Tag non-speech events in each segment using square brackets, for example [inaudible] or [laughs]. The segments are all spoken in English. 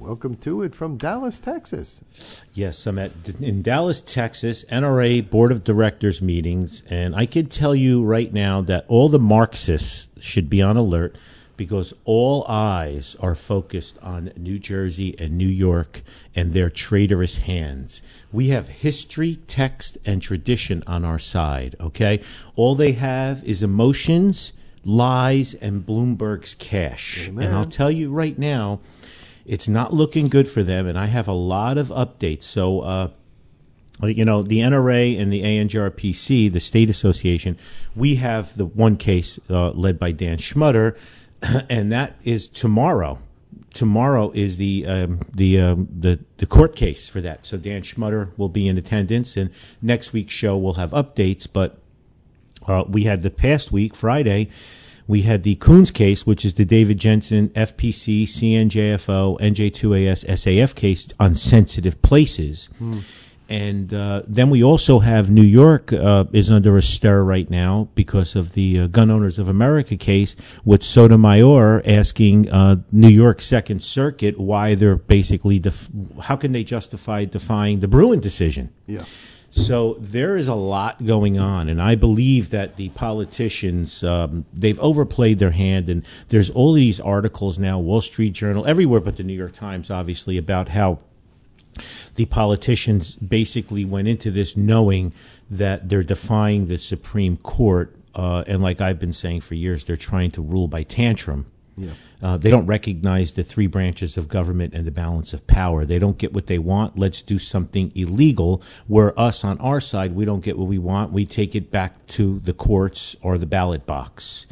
Welcome to it from Dallas, Texas. Yes, I'm at in Dallas, Texas, NRA Board of Directors meetings, and I can tell you right now that all the Marxists should be on alert because all eyes are focused on New Jersey and New York and their traitorous hands. We have history, text, and tradition on our side, okay? All they have is emotions, lies, and Bloomberg's cash. Amen. And I'll tell you right now, it's not looking good for them, and I have a lot of updates. So, uh, you know, the NRA and the ANJRPC, the state association, we have the one case uh, led by Dan Schmutter, [clears throat] and that is tomorrow. Tomorrow is the um, the um, the the court case for that. So Dan Schmutter will be in attendance, and next week's show will have updates. But uh, we had the past week, Friday, we had the Koons case, which is the David Jensen FPC, CNJFO, NJ2AS, SAF case on sensitive places. And uh, then we also have New York uh, is under a stir right now because of the uh, Gun Owners of America case with Sotomayor asking uh, New York Second Circuit why they're basically def- how can they justify defying the Bruen decision. Yeah. So there is a lot going on, and I believe that the politicians um, they've overplayed their hand, and there's all these articles now, Wall Street Journal, everywhere but the New York Times, obviously, about how the politicians basically went into this knowing that they're defying the Supreme Court, uh, and like I've been saying for years, they're trying to rule by tantrum. Yeah. Uh, they don't recognize the three branches of government and the balance of power. They don't get what they want. Let's do something illegal. Where us on our side, we don't get what we want. We take it back to the courts or the ballot box.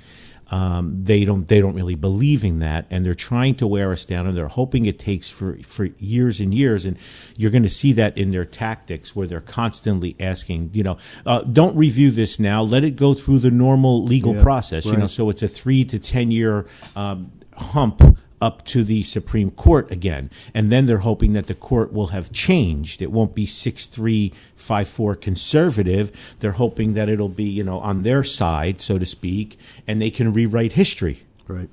Um, they don't. They don't really believe in that, and they're trying to wear us down. And they're hoping it takes for for years and years. And you're going to see that in their tactics, where they're constantly asking, you know, uh, don't review this now. Let it go through the normal legal Yeah, process. You know, so it's a three to ten year um, hump up to the Supreme Court again, and then they're hoping that the court will have changed. It won't be six three five four conservative. They're hoping that it'll be you know on their side, so to speak, and they can rewrite history. Right.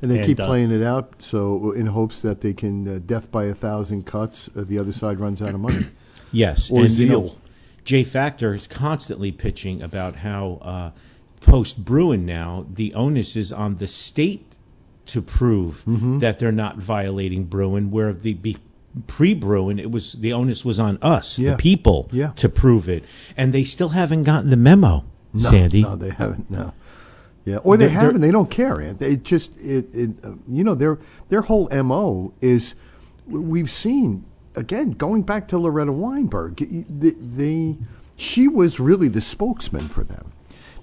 And they And, keep uh, playing it out, so in hopes that they can uh, death by a thousand cuts. Uh, the other side runs out of money. [clears throat] Yes, Or and you know, zeal. Jay Factor is constantly pitching about how uh, post Bruen now the onus is on the state to prove Mm-hmm. that they're not violating Bruen, where the be, pre Bruen it was the onus was on us, Yeah. the people, Yeah. to prove it, and they still haven't gotten the memo, No, Sandy. No, they haven't. No. Yeah, or they They're- haven't. They don't care. It just it, it you know their their whole mo is we've seen again going back to Loretta Weinberg. The, the she was really the spokesman for them.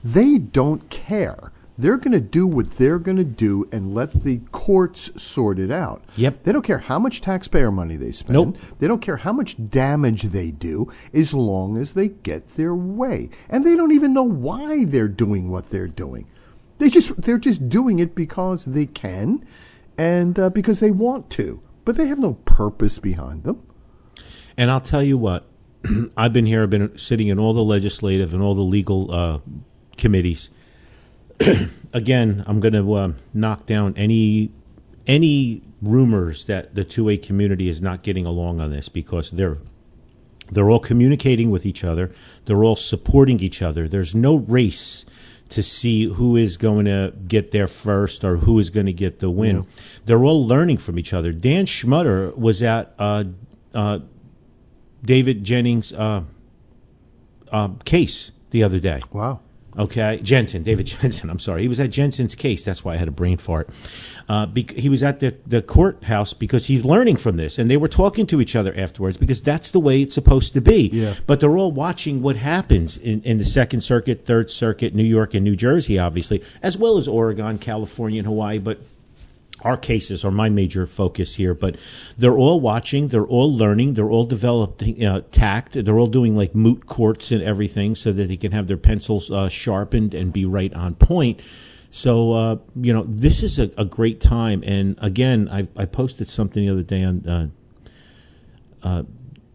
They don't care. They're going to do what they're going to do and let the courts sort it out. Yep. They don't care how much taxpayer money they spend. Nope. They don't care how much damage they do as long as they get their way. And they don't even know why they're doing what they're doing. They just they're just doing it because they can and uh, because they want to. But they have no purpose behind them. And I'll tell you what, [clears throat] I've been here, I've been sitting in all the legislative and all the legal uh, committees. [clears throat] Again, I'm going to uh, knock down any any rumors that the two A community is not getting along on this because they're they're all communicating with each other. They're all supporting each other. There's no race to see who is going to get there first or who is going to get the win. Yeah. They're all learning from each other. Dan Schmutter was at uh, uh, David Jennings' uh, uh, case the other day. Wow. Okay, Jensen, David [laughs] Jensen. I'm sorry, he was at Jensen's case. That's why I had a brain fart. Uh, bec- he was at the the courthouse because he's learning from this, and they were talking to each other afterwards because that's the way it's supposed to be. Yeah. But they're all watching what happens in, in the Second Circuit, Third Circuit, New York, and New Jersey, obviously, as well as Oregon, California, and Hawaii. But our cases are my major focus here, but they're all watching, they're all learning, they're all developing uh, tact, they're all doing like moot courts and everything so that they can have their pencils uh, sharpened and be right on point. So uh, you know, this is a, a, great time. And again, I, I, posted something the other day on uh, uh,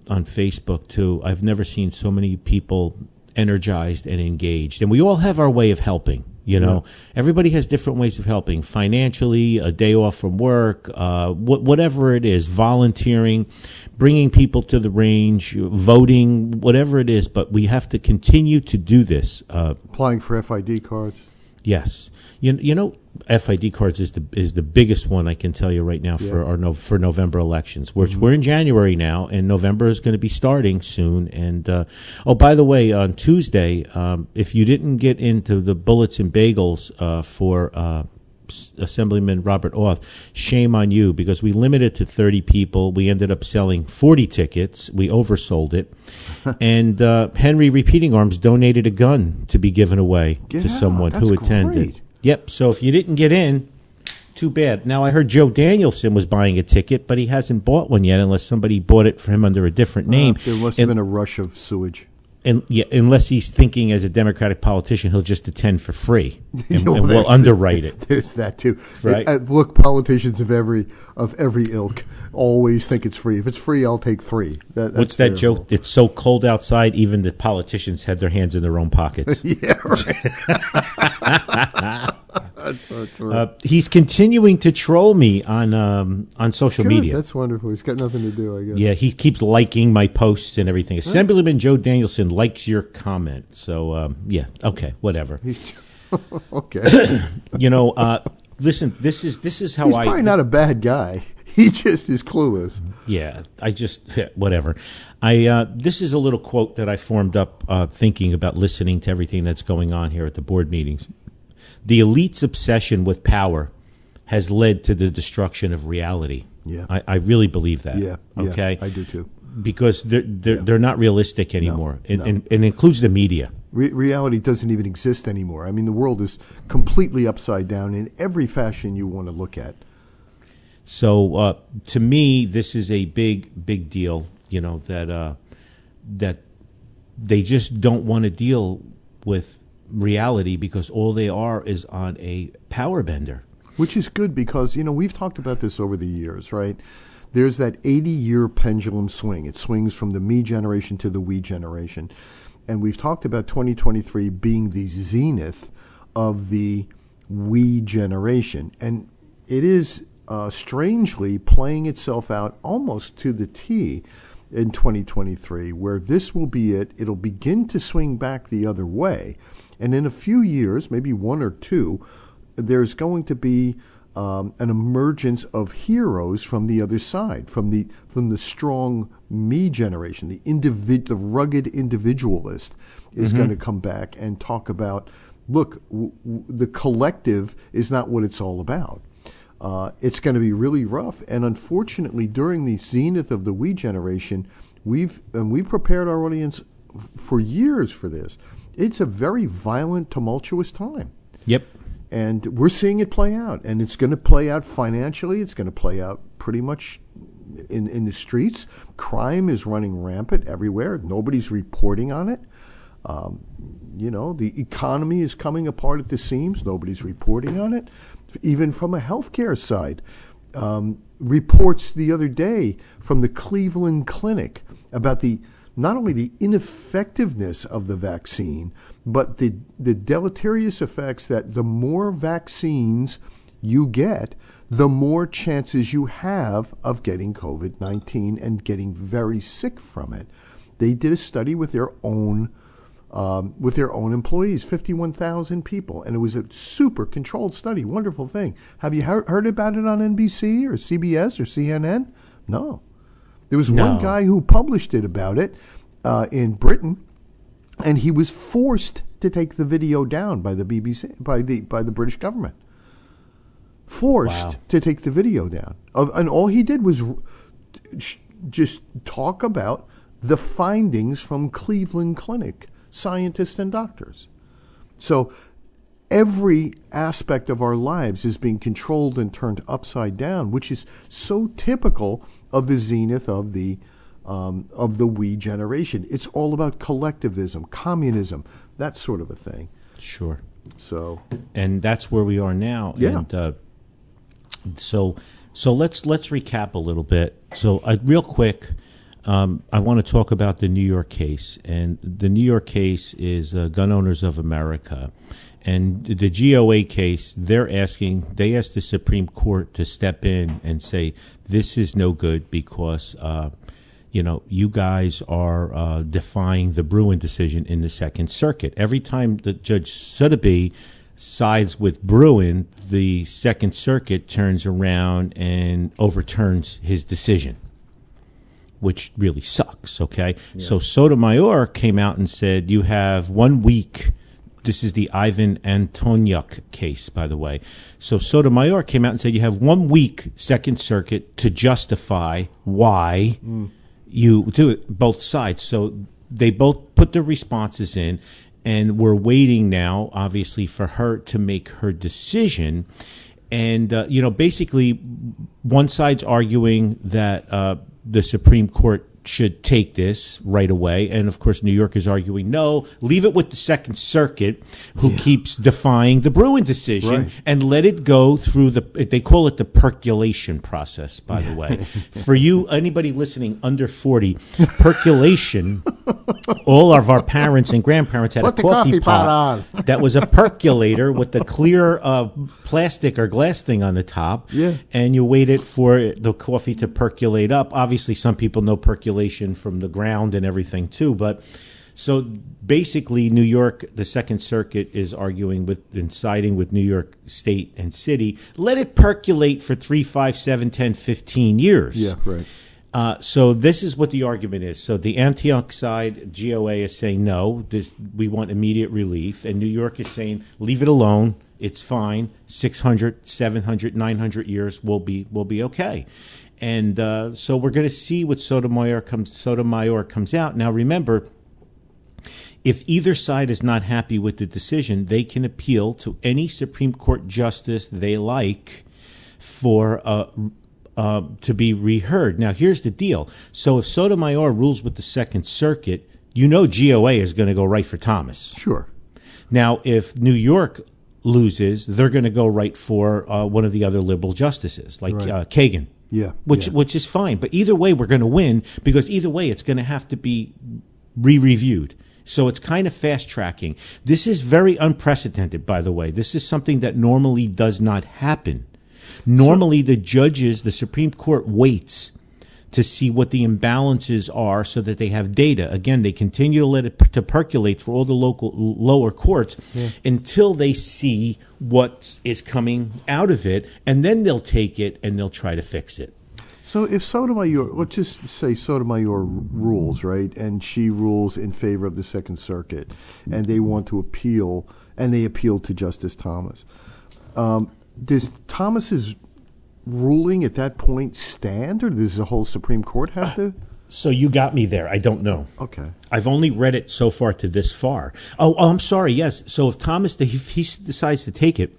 on Facebook too. I've never seen so many people energized and engaged, and we all have our way of helping. You know, yeah. everybody has different ways of helping financially, a day off from work, uh, wh- whatever it is, volunteering, bringing people to the range, voting, whatever it is. But we have to continue to do this. Uh, Applying for FID cards. Yes, you you know FID cards is the is the biggest one I can tell you right now yeah. for our no, for November elections. Which mm-hmm. we're in January now, and November is going to be starting soon. And uh, oh, by the way, on Tuesday, um, if you didn't get into the bullets and bagels uh, for uh, Assemblyman Robert Auth, shame on you because we limited to 30 people. We ended up selling 40 tickets. We oversold it. [laughs] and uh, Henry Repeating Arms donated a gun to be given away yeah, to someone who attended. Great. Yep. So if you didn't get in, too bad. Now I heard Joe Danielsen was buying a ticket, but he hasn't bought one yet unless somebody bought it for him under a different name. Uh, there must have and, been a rush of sewage and yeah, unless he's thinking as a Democratic politician, he'll just attend for free, [laughs] and, and we'll underwrite it. [laughs] There's that too, right? Uh, look, politicians of every of every ilk always think it's free. If it's free, I'll take three. That, What's that joke? It's so cold outside, even the politicians had their hands in their own pockets. [laughs] yeah, right. [laughs] That's so true. Uh, he's continuing to troll me on um, on social Good. media. That's wonderful. He's got nothing to do, I guess. Yeah, he keeps liking my posts and everything. Assemblyman Joe Danielsen likes your comment. So um, yeah, okay, whatever. [laughs] okay. [coughs] you know, uh, listen. This is this is how I. he's I. Probably not a bad guy. [laughs] He just is clueless. Yeah, I just [laughs] whatever. I uh, this is a little quote that I formed up uh, thinking about listening to everything that's going on here at the board meetings the elite's obsession with power has led to the destruction of reality. Yeah, I, I really believe that. Yeah, okay, yeah, I do too. Because they're they're, yeah. they're not realistic anymore, no, and, no. and, and, it includes the media. Re- reality doesn't even exist anymore. I mean, the world is completely upside down in every fashion you want to look at. So, uh, to me, this is a big, big deal. You know that uh, that they just don't want to deal with reality because all they are is on a power bender. Which is good because, you know, we've talked about this over the years, right? There's that 80 year pendulum swing. It swings from the me generation to the we generation. And we've talked about 2023 being the zenith of the we generation. And it is uh, strangely playing itself out almost to the T in 2023, where this will be it. It'll begin to swing back the other way. And in a few years, maybe one or two, there's going to be um, an emergence of heroes from the other side, from the from the strong me generation, the individ, the rugged individualist is mm-hmm. going to come back and talk about, look, w- w- the collective is not what it's all about. Uh, it's going to be really rough, and unfortunately, during the zenith of the we generation, we've and we've prepared our audience f- for years for this it's a very violent, tumultuous time. Yep. And we're seeing it play out, and it's going to play out financially. It's going to play out pretty much in in the streets. Crime is running rampant everywhere. Nobody's reporting on it. Um, you know, the economy is coming apart at the seams. Nobody's reporting on it. Even from a healthcare side, um, reports the other day from the Cleveland Clinic about the not only the ineffectiveness of the vaccine, but the, the deleterious effects that the more vaccines you get, the more chances you have of getting COVID 19 and getting very sick from it. They did a study with their own. Um, with their own employees, 51,000 people. And it was a super controlled study. Wonderful thing. Have you he- heard about it on NBC or CBS or CNN? No. There was no. one guy who published it about it uh, in Britain, and he was forced to take the video down by the BBC, by the by the British government. Forced wow. to take the video down, and all he did was just talk about the findings from Cleveland Clinic scientists and doctors. So every aspect of our lives is being controlled and turned upside down, which is so typical of the zenith of the um, of the we generation. It's all about collectivism, communism, that sort of a thing. Sure. So, and that's where we are now. Yeah. And uh, so, so let's let's recap a little bit. So, uh, real quick, um, I want to talk about the New York case, and the New York case is uh, Gun Owners of America, and the GOA case. They're asking, they asked the Supreme Court to step in and say this is no good because. Uh, you know, you guys are uh, defying the Bruen decision in the Second Circuit. Every time that Judge Suddaby sides with Bruen, the Second Circuit turns around and overturns his decision, which really sucks. Okay, so Sotomayor came out and said, "You have one week." This is the Ivan Antonyuk case, by the way. So Sotomayor came out and said, "You have one week, Second Circuit, to justify why." you do it both sides. So they both put their responses in, and we're waiting now, obviously, for her to make her decision. And uh, you know, basically, one side's arguing that uh, the Supreme Court should take this right away, and of course, New York is arguing no, leave it with the Second Circuit, who keeps defying the Bruen decision, Right. and let it go through the. They call it the percolation process. By the way, [laughs] for you, anybody listening under forty, percolation. [laughs] all of our parents and grandparents had Put a coffee, coffee pot pot that was a percolator with the clear uh, plastic or glass thing on the top. Yeah. And you waited for the coffee to percolate up. Obviously, some people know percolation from the ground and everything too. But so basically, New York, the Second Circuit is arguing with and siding with New York State and City. Let it percolate for three, five, seven, ten, fifteen years. yeah, right. Uh, so this is what the argument is. So the Antonyuk side, GOA is saying no, this, we want immediate relief, and New York is saying leave it alone. It's fine. 600, 700, 900 years will be will be okay. And uh, so we're going to see what Sotomayor comes Sotomayor comes out. Now remember, if either side is not happy with the decision, they can appeal to any Supreme Court justice they like for uh, uh, to be reheard. Now, here's the deal. So, if Sotomayor rules with the Second Circuit, you know GOA is going to go right for Thomas. Sure. Now, if New York loses, they're going to go right for uh, one of the other liberal justices, like Right. uh, Kagan. Yeah, which yeah. which is fine. But either way, we're going to win because either way, it's going to have to be re-reviewed. So it's kind of fast tracking. This is very unprecedented, by the way. This is something that normally does not happen. Normally, the judges, the Supreme Court waits to see what the imbalances are so that they have data. Again, they continue to let it to percolate for all the local lower courts until they see what is coming out of it, and then they'll take it and they'll try to fix it. So if Sotomayor, let's just say Sotomayor rules, right, and she rules in favor of the Second Circuit, and they want to appeal, and they appeal to Justice Thomas. Um, does Thomas's ruling at that point stand, or does the whole Supreme Court have to? So you got me there. I don't know. Okay. I've only read it so far to this far. Oh, oh I'm sorry. Yes. So if Thomas, if he decides to take it,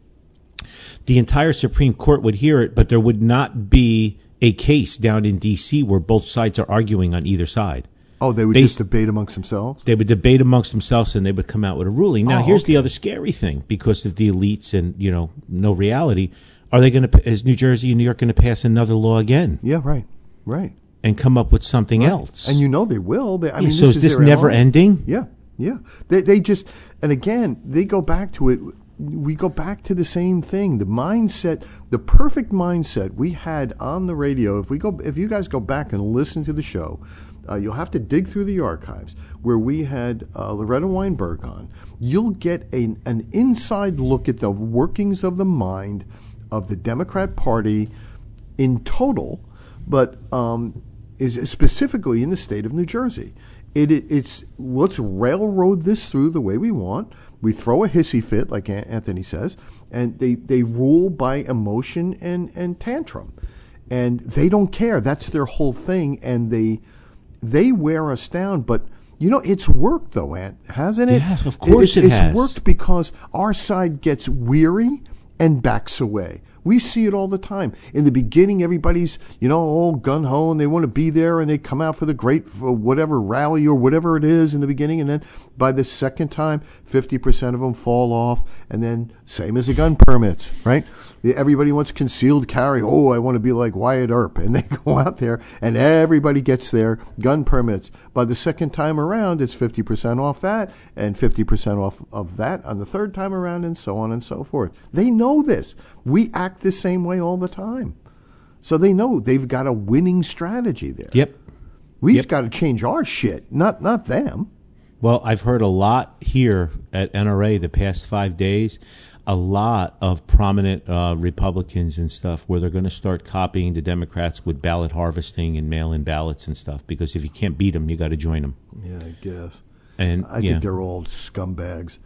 the entire Supreme Court would hear it, but there would not be a case down in D.C. where both sides are arguing on either side. Oh, they would Based- just debate amongst themselves. They would debate amongst themselves and they would come out with a ruling. Now, Oh, here's the other scary thing because of the elites and, you know, no reality. Are they going to, is New Jersey and New York going to pass another law again Yeah, right, right. and come up with something else? And you know they will. They, I Yeah, mean, so this is this never ending? Yeah, yeah. They they just and again they go back to it. We go back to the same thing. The mindset, the perfect mindset we had on the radio. If we go, if you guys go back and listen to the show, uh, you'll have to dig through the archives where we had uh, Loretta Weinberg on. You'll get a, an inside look at the workings of the mind of the Democrat Party in total, but um, is specifically in the state of New Jersey. It, it, it's let's railroad this through the way we want. We throw a hissy fit, like Anthony says, and they, they rule by emotion and, and tantrum, and they don't care. That's their whole thing, and they they wear us down. But You know, it's worked though, Ant, hasn't it? Yes, of course it it's has. worked because our side gets weary and backs away. We see it all the time. In the beginning, everybody's, you know, all gun ho and they want to be there and they come out for the great for whatever rally or whatever it is in the beginning. And then by the second time, 50% of them fall off. And then, same as the gun permits, right? Everybody wants concealed carry. Oh, I want to be like Wyatt Earp. And they [laughs] go out there and everybody gets their gun permits. By the second time around, it's 50% off that and 50% off of that on the third time around and so on and so forth. They know this. We act the same way all the time. So they know they've got a winning strategy there. Yep. We've Yep. got to change our shit, not not them. Well, I've heard a lot here at NRA the past five days. A lot of prominent uh, Republicans and stuff where they're going to start copying the Democrats with ballot harvesting and mail-in ballots and stuff. Because if you can't beat them, you got to join them. Yeah, I guess. And I yeah, think they're all scumbags.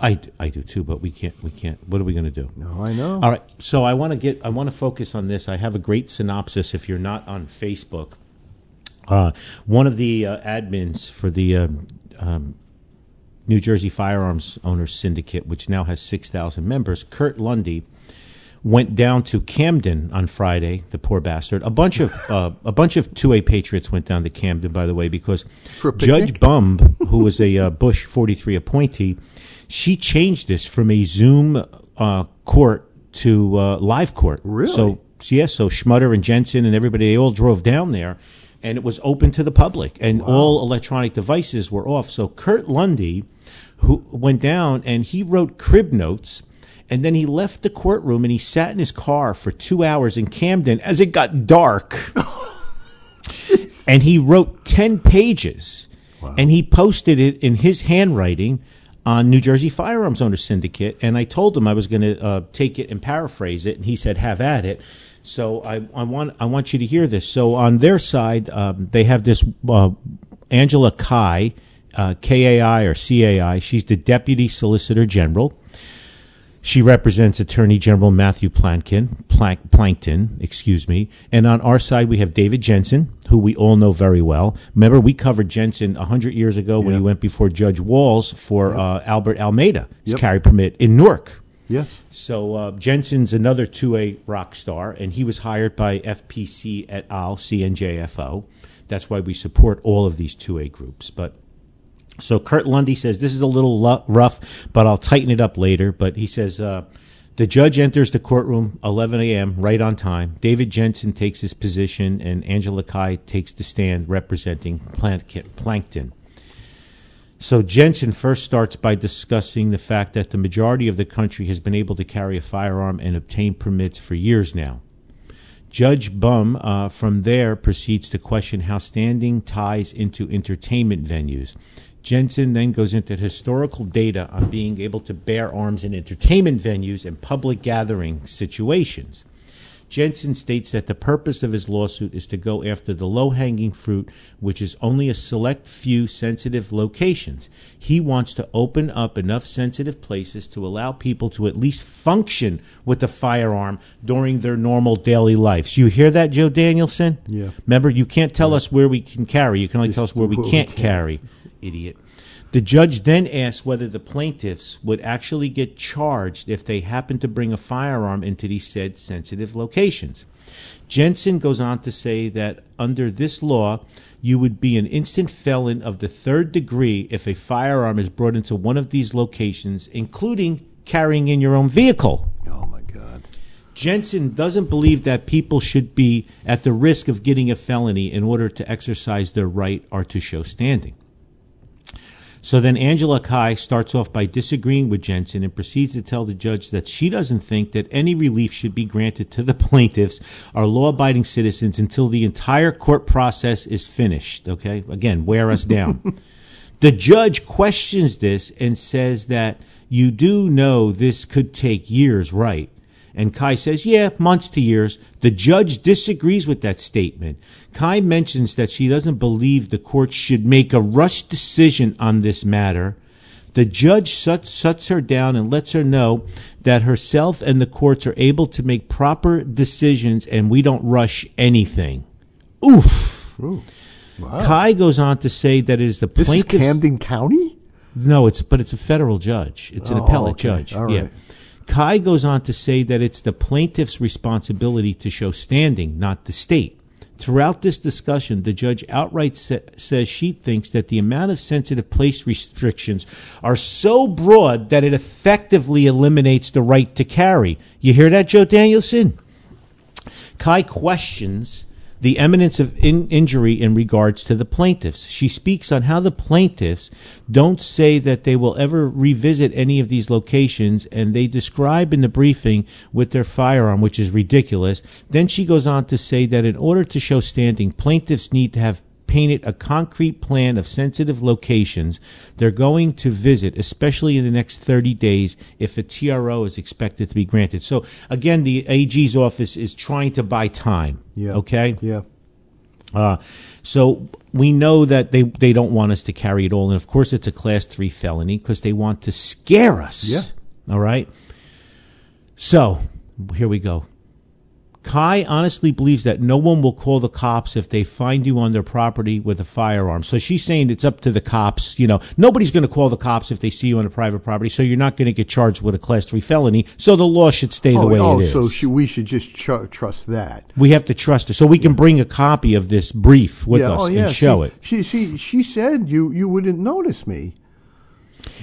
I, I do too. But we can't. We can't. What are we going to do? No, I know. All right. So I want to get. I want to focus on this. I have a great synopsis. If you're not on Facebook, uh, one of the uh, admins for the um, um, New Jersey Firearms Owners Syndicate, which now has six thousand members, Kurt Lundy, went down to Camden on Friday. The poor bastard. A bunch of [laughs] uh, a bunch of two A patriots went down to Camden, by the way, because Judge? Bumb, who was a uh, [laughs] Bush forty three appointee, she changed this from a Zoom uh, court to uh, live court. Really? So yes, so Schmutter and Jensen and everybody they all drove down there, and it was open to the public, and all electronic devices were off. So Kurt Lundy, who went down and he wrote crib notes. And then he left the courtroom and he sat in his car for two hours in Camden as it got dark. [laughs] and he wrote 10 pages and he posted it in his handwriting on New Jersey Firearms Owners Syndicate. And I told him I was going to uh, take it and paraphrase it, and he said, "Have at it." So I, I want I want you to hear this. So on their side, um, they have this uh, Angela Cai, uh, KAI or CAI. She's the Deputy Solicitor General. She represents Attorney General Matthew Plankin, Plank, Plankton, excuse me. And on our side, we have David Jensen, who we all know very well. Remember, we covered Jensen 100 years ago when he went before Judge Walls for uh, Albert Almeida's Yep. carry permit in Newark. Yes. So uh, Jensen's another 2A rock star, and he was hired by FPC et al., CNJFO. That's why we support all of these 2A groups. But so Kurt Lundy says this is a little rough, but I'll tighten it up later. But he says uh, the judge enters the courtroom 11 a.m. right on time. David Jensen takes his position, and Angela Cai takes the stand representing Plank- Plankton. So Jensen first starts by discussing the fact that the majority of the country has been able to carry a firearm and obtain permits for years now. Judge Bumb uh, from there proceeds to question how standing ties into entertainment venues. Jensen then goes into historical data on being able to bear arms in entertainment venues and public gathering situations. Jensen states that the purpose of his lawsuit is to go after the low hanging fruit, which is only a select few sensitive locations. He wants to open up enough sensitive places to allow people to at least function with a firearm during their normal daily lives. You hear that, Joe Danielsen? Yeah. Remember, you can't tell us where we can carry. You can only tell us where we can't can't. carry. Idiot. The judge then asked whether the plaintiffs would actually get charged if they happen to bring a firearm into these said sensitive locations. Jensen goes on to say that under this law, you would be an instant felon of the third degree if a firearm is brought into one of these locations, including carrying in your own vehicle. Oh my God. Jensen doesn't believe that people should be at the risk of getting a felony in order to exercise their right or to show standing. So then Angela Cai starts off by disagreeing with Jensen and proceeds to tell the judge that she doesn't think that any relief should be granted to the [laughs] plaintiffs or law abiding citizens until the entire court process is finished. Okay? Again, wear us down. [laughs] The judge questions this and says that you do know this could take years, right? And Cai says, yeah, months to years. The judge disagrees with that statement. Cai mentions that she doesn't believe the court should make a rush decision on this matter. The judge shuts, shuts her down and lets her know that herself and the courts are able to make proper decisions and we don't rush anything. Oof. Ooh. Cai goes on to say that it is the This is Camden County. no, it's but it's a federal judge. It's an Oh, appellate okay. judge. Yeah. Cai goes on to say that it's the plaintiff's responsibility to show standing, not the state. Throughout this discussion, the judge outright sa- says she thinks that the amount of sensitive place restrictions are so broad that it effectively eliminates the right to carry. You hear that, Joe Danielsen? Cai questions the eminence of in- injury in regards to the plaintiffs. She speaks on how the plaintiffs don't say that they will ever revisit any of these locations, and they describe in the briefing with their firearm, which is ridiculous. Then she goes on to say that in order to show standing, plaintiffs need to have painted a concrete plan of sensitive locations they're going to visit, especially in the next 30 days if a TRO is expected to be granted. So, again, the AG's office is trying to buy time. Yeah. Okay? Yeah. Uh, so we know that they, they don't want us to carry it all. And of course, it's a class three felony because they want to scare us. Yeah. All right. So here we go. Cai honestly believes that no one will call the cops if they find you on their property with a firearm. So she's saying it's up to the cops. You know, nobody's going to call the cops if they see you on a private property. So you're not going to get charged with a class three felony. So the law should stay the Oh, way oh it is. so she, we should just tr- trust that. we have to trust her. So we can bring a copy of this brief with us oh, yeah. and show she, it. She, she, she said you, you wouldn't notice me.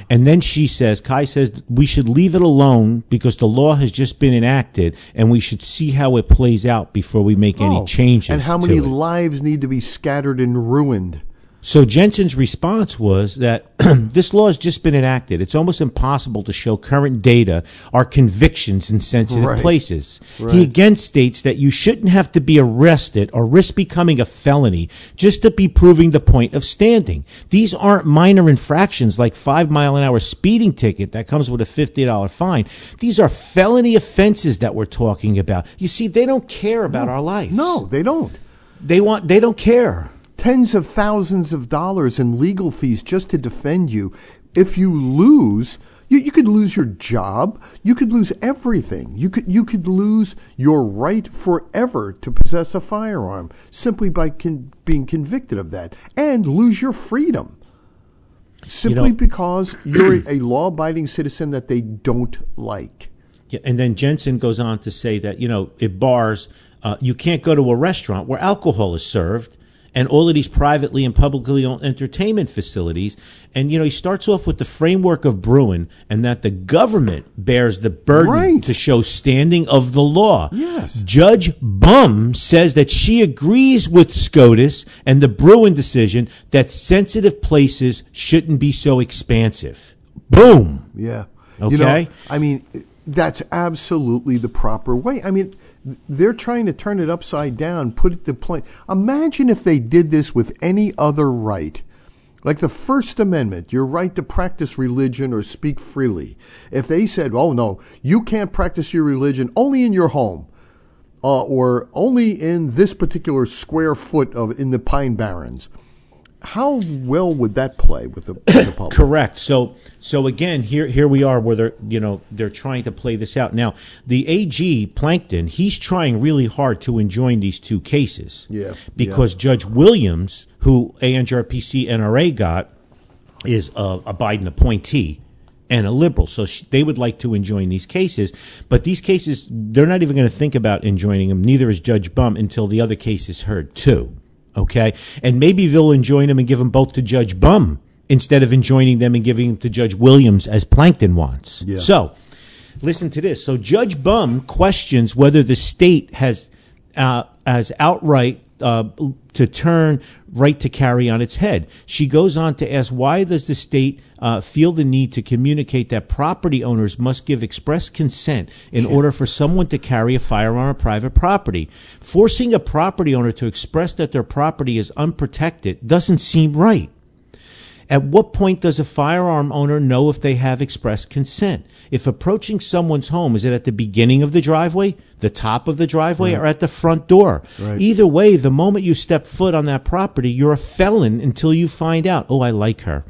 And then she says, Cai says, we should leave it alone because the law has just been enacted and we should see how it plays out before we make any Oh, changes. And how many lives need to be scattered and ruined? So Jensen's response was that [clears throat] this law has just been enacted. It's almost impossible to show current data or convictions in sensitive Right. places. Right. He again states that you shouldn't have to be arrested or risk becoming a felony just to be proving the point of standing. These aren't minor infractions like five mile an hour speeding ticket that comes with a $50 fine. These are felony offenses that we're talking about. You see, they don't care about our lives. No, they don't. They want, they don't care. Tens of thousands of dollars in legal fees just to defend you. If you lose, you, you could lose your job. You could lose everything. You could you could lose your right forever to possess a firearm simply by con- being convicted of that, and lose your freedom simply know- because [clears throat] you're a, a law-abiding citizen that they don't like. Yeah, and then Jensen goes on to say that you know it bars uh, you can't go to a restaurant where alcohol is served, and all of these privately and publicly owned entertainment facilities. And you know he starts off with the framework of Bruen, and that the government bears the burden Right. to show standing of the law. Yes. Judge Bumb says that she agrees with SCOTUS and the Bruen decision that sensitive places shouldn't be so expansive. Boom. Yeah. You know, Okay. I mean, that's absolutely the proper way. I mean, they're trying to turn it upside down, put it to play. Imagine if they did this with any other right. Like the First Amendment, your right to practice religion or speak freely. If they said, oh, no, you can't practice your religion only in your home uh, or only in this particular square foot of in the Pine Barrens, how well would that play with the, with the public? [coughs] Correct. So so again, here here we are where they're you know they're trying to play this out. Now the AG Plankton, he's trying really hard to enjoin these two cases. Yeah, Because Judge Williams, who ANJRPC NRA got, is a, a Biden appointee and a liberal. So sh- they would like to enjoin these cases, but these cases they're not even going to think about enjoining them. Neither is Judge Bumb until the other case is heard too. Okay, and maybe they'll enjoin them and give them both to Judge Bumb instead of enjoining them and giving them to Judge Williams as Plankton wants. Yeah. So listen to this. So Judge Bumb questions whether the state has uh, as outright uh, to turn right to carry on its head. She goes on to ask why does the state uh, feel the need to communicate that property owners must give express consent in order for someone to carry a firearm on private property. Forcing a property owner to express that their property is unprotected doesn't seem right. At what point does a firearm owner know if they have express consent? If approaching someone's home, is it at the beginning of the driveway, the top of the driveway, or at the front door? Right. Either way, the moment you step foot on that property, you're a felon until you find out, oh, I like her.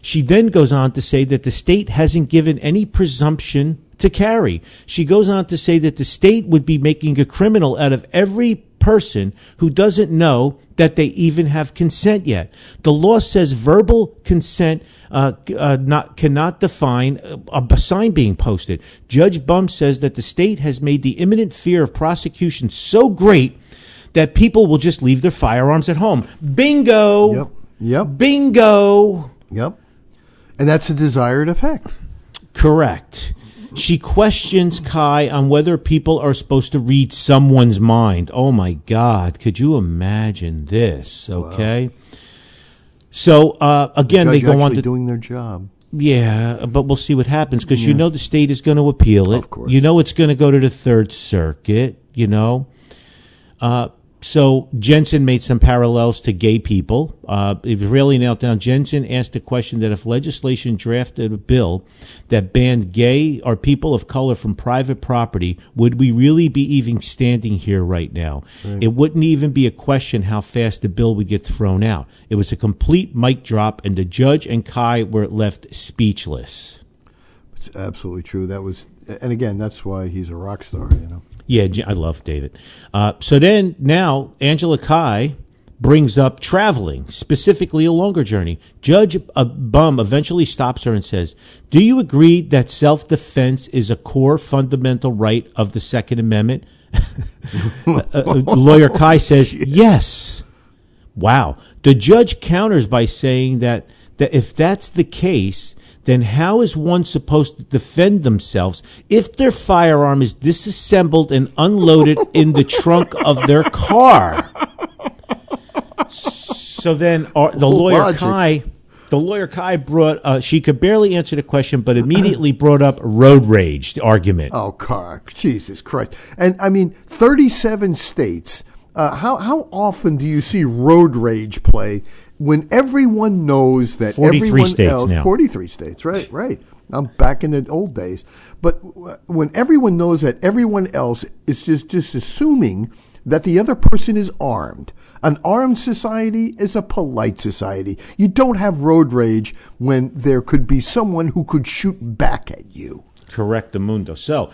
She then goes on to say that the state hasn't given any presumption to carry. She goes on to say that the state would be making a criminal out of every person who doesn't know that they even have consent yet. The law says verbal consent uh, uh, not cannot define a, a sign being posted. Judge Bumb says that the state has made the imminent fear of prosecution so great that people will just leave their firearms at home. Bingo. Yep. Yep. Bingo. Yep. And that's a desired effect. Correct. She questions Cai on whether people are supposed to read someone's mind. Oh my God. Could you imagine this? Okay. So, uh, again, they Judge go on to. doing their job. Yeah, but we'll see what happens because you know the state is going to appeal it. Of course. You know it's going to go to the Third Circuit, you know. Uh, so Jensen made some parallels to gay people. Uh, it really nailed down. Jensen asked the question that if legislation drafted a bill that banned gay or people of color from private property, would we really be even standing here right now? It wouldn't even be a question how fast the bill would get thrown out. It was a complete mic drop, and the judge and Cai were left speechless. It's absolutely true. That was, and again, that's why he's a rock star. You know. Yeah, I love David. Uh, so then now Angela Cai brings up traveling, specifically a longer journey. Judge uh, Bumb eventually stops her and says, "Do you agree that self-defense is a core fundamental right of the Second Amendment?" [laughs] Uh, uh, lawyer Cai says, "Yes." Wow. The judge counters by saying that, that if that's the case, then how is one supposed to defend themselves if their firearm is disassembled and unloaded in the trunk of their car? So then uh, the lawyer Logic. Cai, the lawyer Cai brought, uh, she could barely answer the question, but immediately brought up road rage the argument. Oh, car, Jesus Christ! And I mean, thirty-seven states. Uh, how how often do you see road rage play when everyone knows that 43 everyone states else? now. Forty-three states, right? Right. I'm back in the old days, but when everyone knows that everyone else is just just assuming that the other person is armed. An armed society is a polite society. You don't have road rage when there could be someone who could shoot back at you. Correct the mundo. So,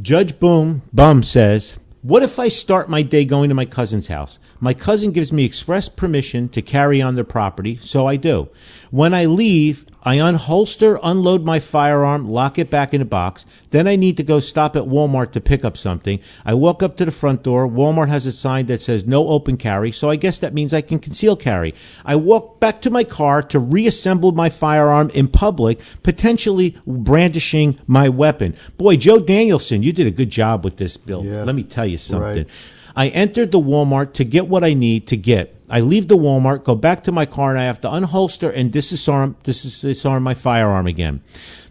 Judge Boom Bumb says, "What if I start my day going to my cousin's house? My cousin gives me express permission to carry on their property, so I do. When I leave, I unholster, unload my firearm, lock it back in a box. Then I need to go stop at Walmart to pick up something. I walk up to the front door. Walmart has a sign that says no open carry, so I guess that means I can conceal carry. I walk back to my car to reassemble my firearm in public, potentially brandishing my weapon. Boy, Joe Danielsen, you did a good job with this bill. Yeah. Let me tell you something. Right. I entered the Walmart to get what I need to get. I leave the Walmart, go back to my car, and I have to unholster and disarm, disarm my firearm again.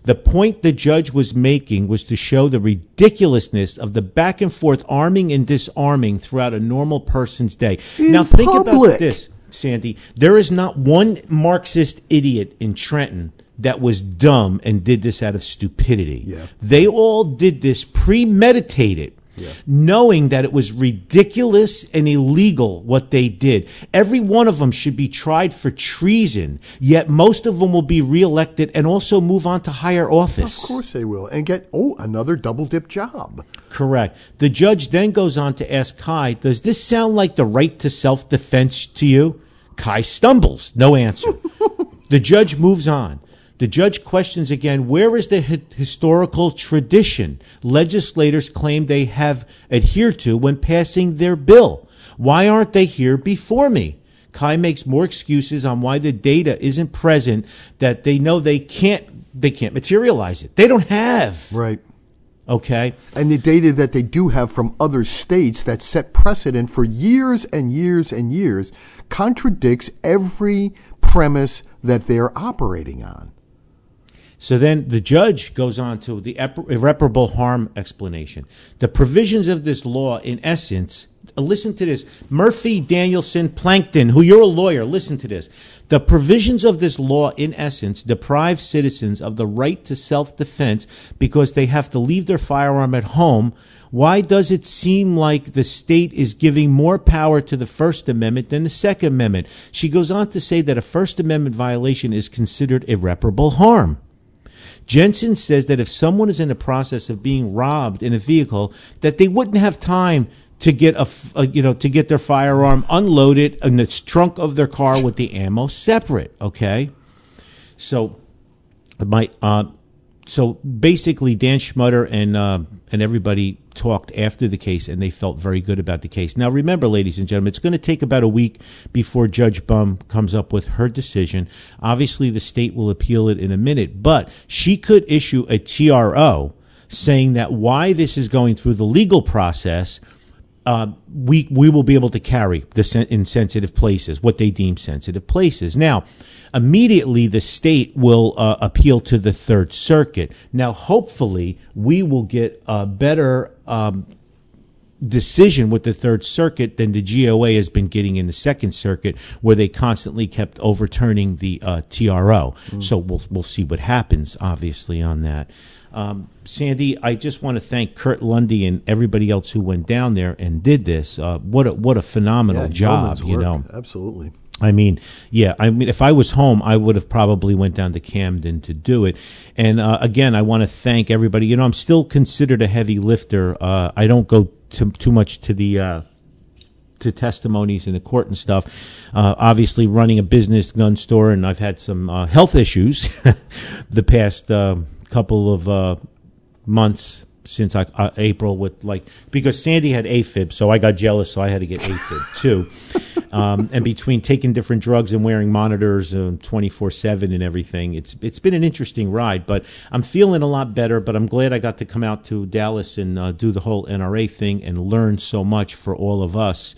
The point the judge was making was to show the ridiculousness of the back and forth arming and disarming throughout a normal person's day. In now think public. about this, Sandy. There is not one Marxist idiot in Trenton that was dumb and did this out of stupidity. Yeah. They all did this premeditated knowing that it was ridiculous and illegal what they did. Every one of them should be tried for treason, yet most of them will be reelected and also move on to higher office. Of course they will, and get oh another double dip job. Correct. The judge then goes on to ask Cai, does this sound like the right to self defense to you? Cai stumbles. No answer. [laughs] the judge moves on. The judge questions again, where is the hi- historical tradition legislators claim they have adhered to when passing their bill? Why aren't they here before me? Cai makes more excuses on why the data isn't present that they know they can't they can't materialize it. They don't have. Right. Okay? And the data that they do have from other states that set precedent for years and years and years contradicts every premise that they're operating on. So then the judge goes on to the irreparable harm explanation. The provisions of this law, in essence, uh, listen to this. Murphy Danielsen Plankton, who you're a lawyer, listen to this. The provisions of this law, in essence, deprive citizens of the right to self defense because they have to leave their firearm at home. Why does it seem like the state is giving more power to the First Amendment than the Second Amendment? She goes on to say that a First Amendment violation is considered irreparable harm. Jensen says that if someone is in the process of being robbed in a vehicle, that they wouldn't have time to get a, a- you know to get their firearm unloaded in the trunk of their car with the ammo separate. Okay, so my uh, so basically Dan Schmutter and uh, and everybody talked after the case, and they felt very good about the case. Now, remember, ladies and gentlemen, it's going to take about a week before Judge Bumb comes up with her decision. Obviously, the state will appeal it in a minute, but she could issue a TRO saying that why this is going through the legal process. Uh, we we will be able to carry the sen- in sensitive places what they deem sensitive places. Now, immediately the state will uh, appeal to the Third Circuit. Now, hopefully, we will get a better um, decision with the Third Circuit than the GOA has been getting in the Second Circuit, where they constantly kept overturning the uh, TRO. So we'll we'll see what happens, obviously, on that. Um, Sandy, I just want to thank Kurt Lundy and everybody else who went down there and did this. Uh, what a, what a phenomenal Yeah, job, you work. know. absolutely. I mean, yeah. I mean, if I was home, I would have probably went down to Camden to do it. And uh, again, I want to thank everybody. You know, I'm still considered a heavy lifter. Uh, I don't go to, too much to the uh, to testimonies in the court and stuff. Uh, obviously, running a business gun store, and I've had some uh, health issues [laughs] the past uh, couple of uh, months since I, uh, April with like because Sandy had AFib, so I got jealous, so I had to get AFib [laughs] too. Um, and between taking different drugs and wearing monitors twenty four seven and everything, it's it's been an interesting ride. But I'm feeling a lot better. But I'm glad I got to come out to Dallas and uh, do the whole NRA thing and learn so much for all of us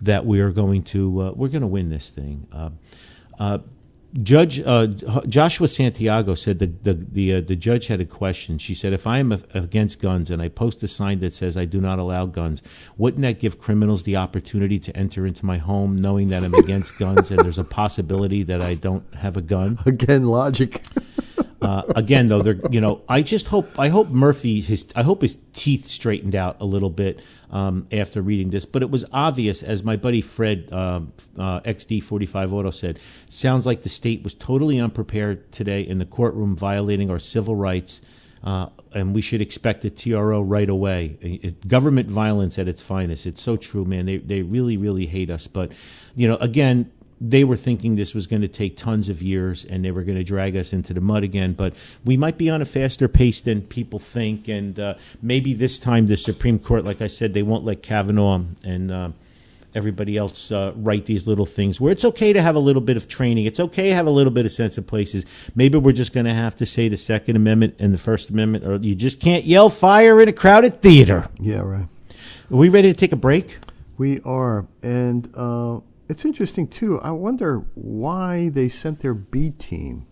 that we are going to uh, we're going to win this thing. Judge uh, Joshua Santiago said the the the, uh, the judge had a question. She said, "If I am against guns and I post a sign that says I do not allow guns, wouldn't that give criminals the opportunity to enter into my home, knowing that I'm against [laughs] guns and there's a possibility that I don't have a gun?" Again, logic. [laughs] Uh, again, though, they're you know, I just hope I hope Murphy his I hope his teeth straightened out a little bit um, after reading this. But it was obvious, as my buddy Fred um, uh, XD forty five Auto said, sounds like the state was totally unprepared today in the courtroom, violating our civil rights. Uh, and we should expect a TRO right away. It- government violence at its finest. It's so true, man. They they really really hate us. But you know, again, they were thinking this was going to take tons of years and they were going to drag us into the mud again. But we might be on a faster pace than people think. And uh, maybe this time the Supreme Court, like I said, they won't let Kavanaugh and uh, everybody else uh, write these little things where it's okay to have a little bit of training. It's okay to have a little bit of sense of places. Maybe we're just going to have to say the Second Amendment and the First Amendment, or you just can't yell fire in a crowded theater. yeah, right. Are we ready to take a break? We are, and uh, it's interesting too. I wonder why they sent their B team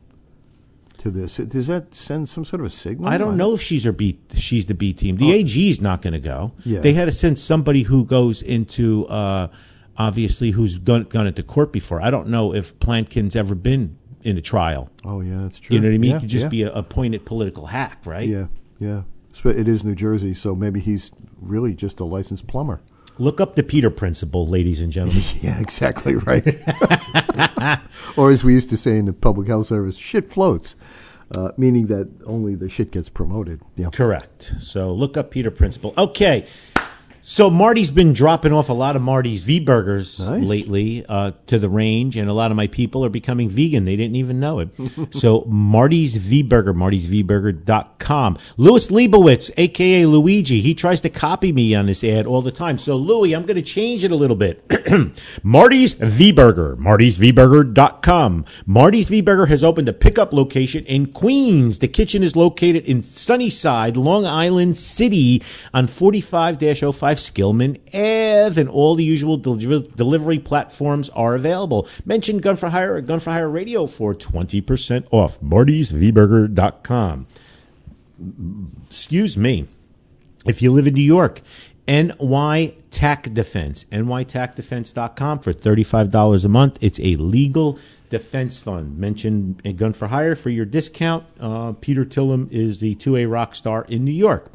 to this. Does that send some sort of a signal? I don't know if she's her B. She's the B team. The AG's not going to go. Yeah. They had to send somebody who goes into uh, obviously who's gone, gone into court before. I don't know if Platkin's ever been in a trial. Oh yeah, that's true. You know what I mean? Yeah, he could just yeah. be a appointed political hack, right? Yeah, yeah. So It is New Jersey, so maybe he's really just a licensed plumber. Look up the Peter Principle, ladies and gentlemen. [laughs] Yeah, exactly right. [laughs] or as we used to say in the public health service, shit floats, uh, meaning that only the shit gets promoted. Yeah. Correct. So look up Peter Principle. Okay. So Marty's been dropping off a lot of Marty's V burgers Nice. lately uh, to the range, and a lot of my people are becoming vegan. They didn't even know it. [laughs] so Marty's V Burger, martysvburger.com. Louis Leibowitz, aka Luigi, he tries to copy me on this ad all the time. So Louis, I'm going to change it a little bit. [clears throat] Marty's V Burger, martysvburger.com. Marty's V Burger has opened a pickup location in Queens. The kitchen is located in Sunnyside, Long Island City on 45-05 Skillman Ev, and all the usual del- delivery platforms are available. Mention Gun for Hire or Gun for Hire Radio for 20% off. martysvburger.com. Excuse me if you live in New York, NY Tac Defense, nytacdefense.com for $35 a month. It's a legal defense fund. Mention gun for hire for your discount. Uh, Peter Tilem is the 2A rock star in New York.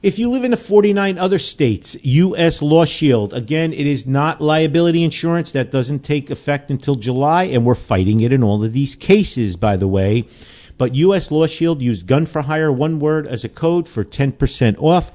If you live in the 49 other states, U.S. Law Shield, again, it is not liability insurance. That doesn't take effect until July, and we're fighting it in all of these cases, by the way. But U.S. Law Shield used gun for hire, one word, as a code for 10% off.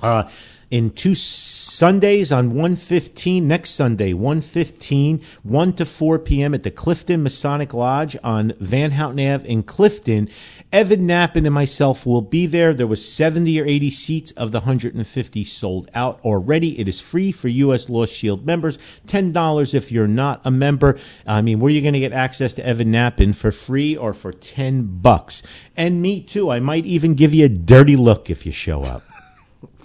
Uh, in two Sundays on 115 next Sunday 115 1 to 4 p.m. at the Clifton Masonic Lodge on Van Houten Ave in Clifton. Evan Nappen and myself will be there. There was 70 or 80 seats of the 150 sold out already. It is free for U.S. Law Shield members. $10 if you're not a member. I mean, where are you going to get access to Evan Nappen for free or for 10 bucks? And me too. I might even give you a dirty look if you show up.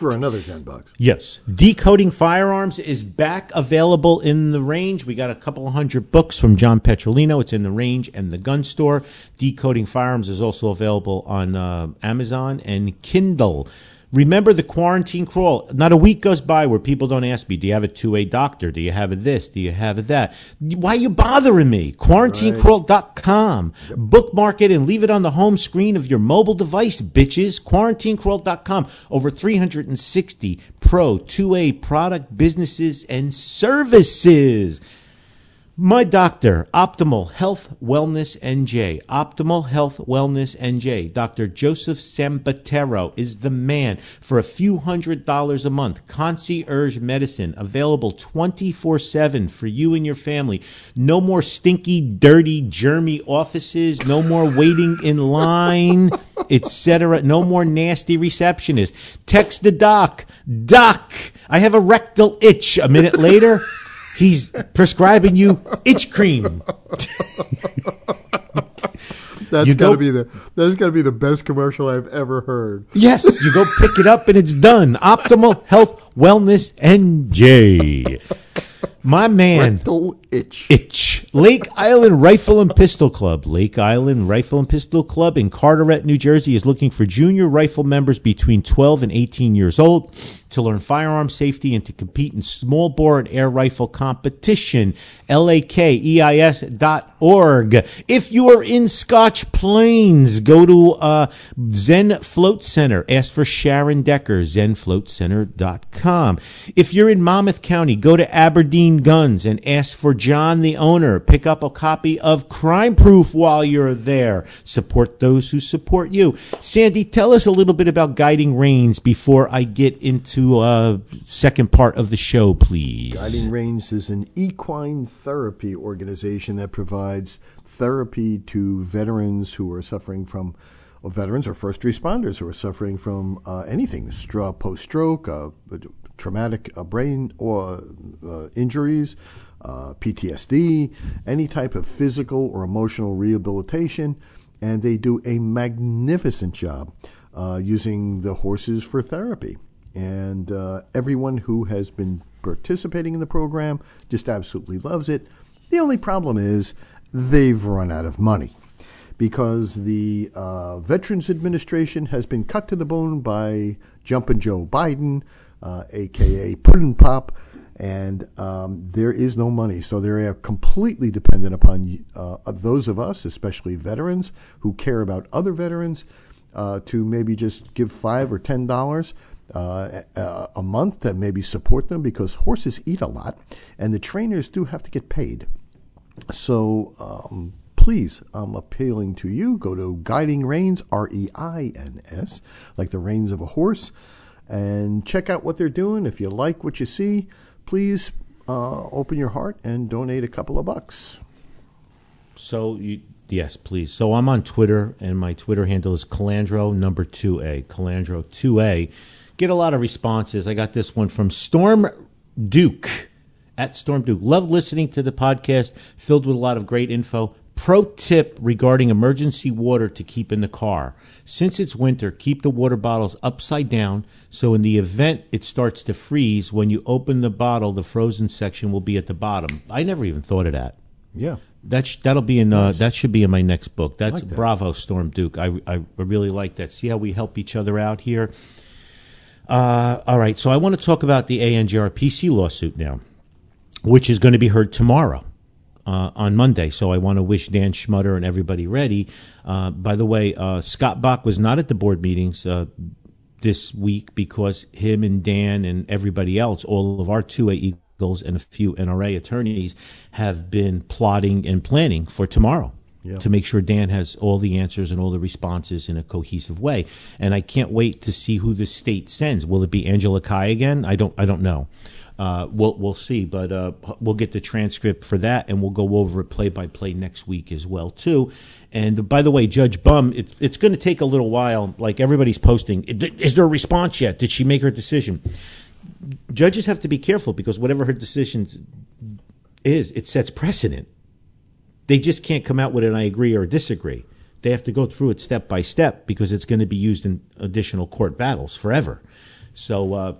For another 10 bucks. Yes. Decoding Firearms is back available in the range. We got a couple hundred books from John Petrolino. It's in the range and the gun store. Decoding Firearms is also available on uh, Amazon and Kindle. Remember the quarantine crawl. Not a week goes by where people don't ask me, do you have a 2A doctor? Do you have a this? Do you have a that? Why are you bothering me? Quarantinecrawl.com. Bookmark it and leave it on the home screen of your mobile device, bitches. Quarantinecrawl.com. Over 360 pro 2A product businesses and services. My doctor, Optimal Health Wellness NJ. Optimal Health Wellness NJ. Dr. Joseph Sambatero is the man for a few hundred dollars a month. Concierge medicine available 24 7 for you and your family. No more stinky, dirty, germy offices. No more waiting in line, [laughs] etc. No more nasty receptionists. Text the doc. Doc, I have a rectal itch. A minute later, He's prescribing you itch cream. [laughs] That's You got to go- be the that's got to be the best commercial I've ever heard. Yes, you go pick it up and it's done. Optimal Health Wellness NJ. My man. Rectal itch. Itch. Lake Island Rifle and Pistol Club. Lake Island Rifle and Pistol Club in Carteret, New Jersey is looking for junior rifle members between 12 and 18 years old to learn firearm safety and to compete in small bore and air rifle competition. L-A-K-E-I-S dot org. If you are in Scotch Plains, go to uh, Zen Float Center. Ask for Sharon Decker, zenfloatcenter.com. If you're in Monmouth County, go to Aberdeen Guns and ask for John the owner. Pick up a copy of Crime Proof while you're there. Support those who support you. Sandy, tell us a little bit about Guiding Reins before I get into uh second part of the show, please. Guiding Reins is an equine therapy organization that provides therapy to veterans who are suffering from, or veterans or first responders who are suffering from uh, anything, stroke, post-stroke, uh, traumatic uh, brain or uh, injuries, uh, PTSD, any type of physical or emotional rehabilitation, and they do a magnificent job using the horses for therapy and uh, everyone who has been participating in the program just absolutely loves it. The only problem is they've run out of money because the uh, Veterans Administration has been cut to the bone by Jumpin' Joe Biden, uh, aka Puddin' Pop, and um, there is no money. So they are completely dependent upon uh, those of us, especially veterans, who care about other veterans, uh, to maybe just give five or ten dollars uh, a, a month to maybe support them because horses eat a lot, and the trainers do have to get paid. So um, please, I'm appealing to you. Go to Guiding Reins, R E I N S, like the reins of a horse, and check out what they're doing. If you like what you see, please uh, open your heart and donate a couple of bucks. So you, yes, please. So I'm on Twitter, and my Twitter handle is Calandro number two A. Calandro two A. Get a lot of responses. I got this one from Storm Duke at Storm Duke. Love listening to the podcast, filled with a lot of great info. Pro tip regarding emergency water to keep in the car. Since it's winter, keep the water bottles upside down so in the event it starts to freeze, when you open the bottle, the frozen section will be at the bottom. I never even thought of that. Yeah. That sh- that'll be in uh, that should be in my next book. That's like that. Bravo Storm Duke. I I really like that. See how we help each other out here. Uh, all right, so I want to talk about the ANJRPC lawsuit now, which is going to be heard tomorrow. Uh, on Monday, so I want to wish Dan Schmutter and everybody ready. Uh, by the way, uh, Scott Bach was not at the board meetings uh, this week because him and Dan and everybody else, all of our 2A Eagles and a few NRA attorneys, have been plotting and planning for tomorrow. To make sure Dan has all the answers and all the responses in a cohesive way. And I can't wait to see who the state sends. Will it be Angela Cai again? I don't. I don't know. Uh, we'll we'll see, but uh, we'll get the transcript for that, and we'll go over it play by play next week as well too. And by the way, Judge Bumb, it's it's going to take a little while. Like everybody's posting, is there a response yet? Did she make her decision? Judges have to be careful because whatever her decision is, it sets precedent. They just can't come out with an I agree or disagree. They have to go through it step by step because it's going to be used in additional court battles forever. So uh,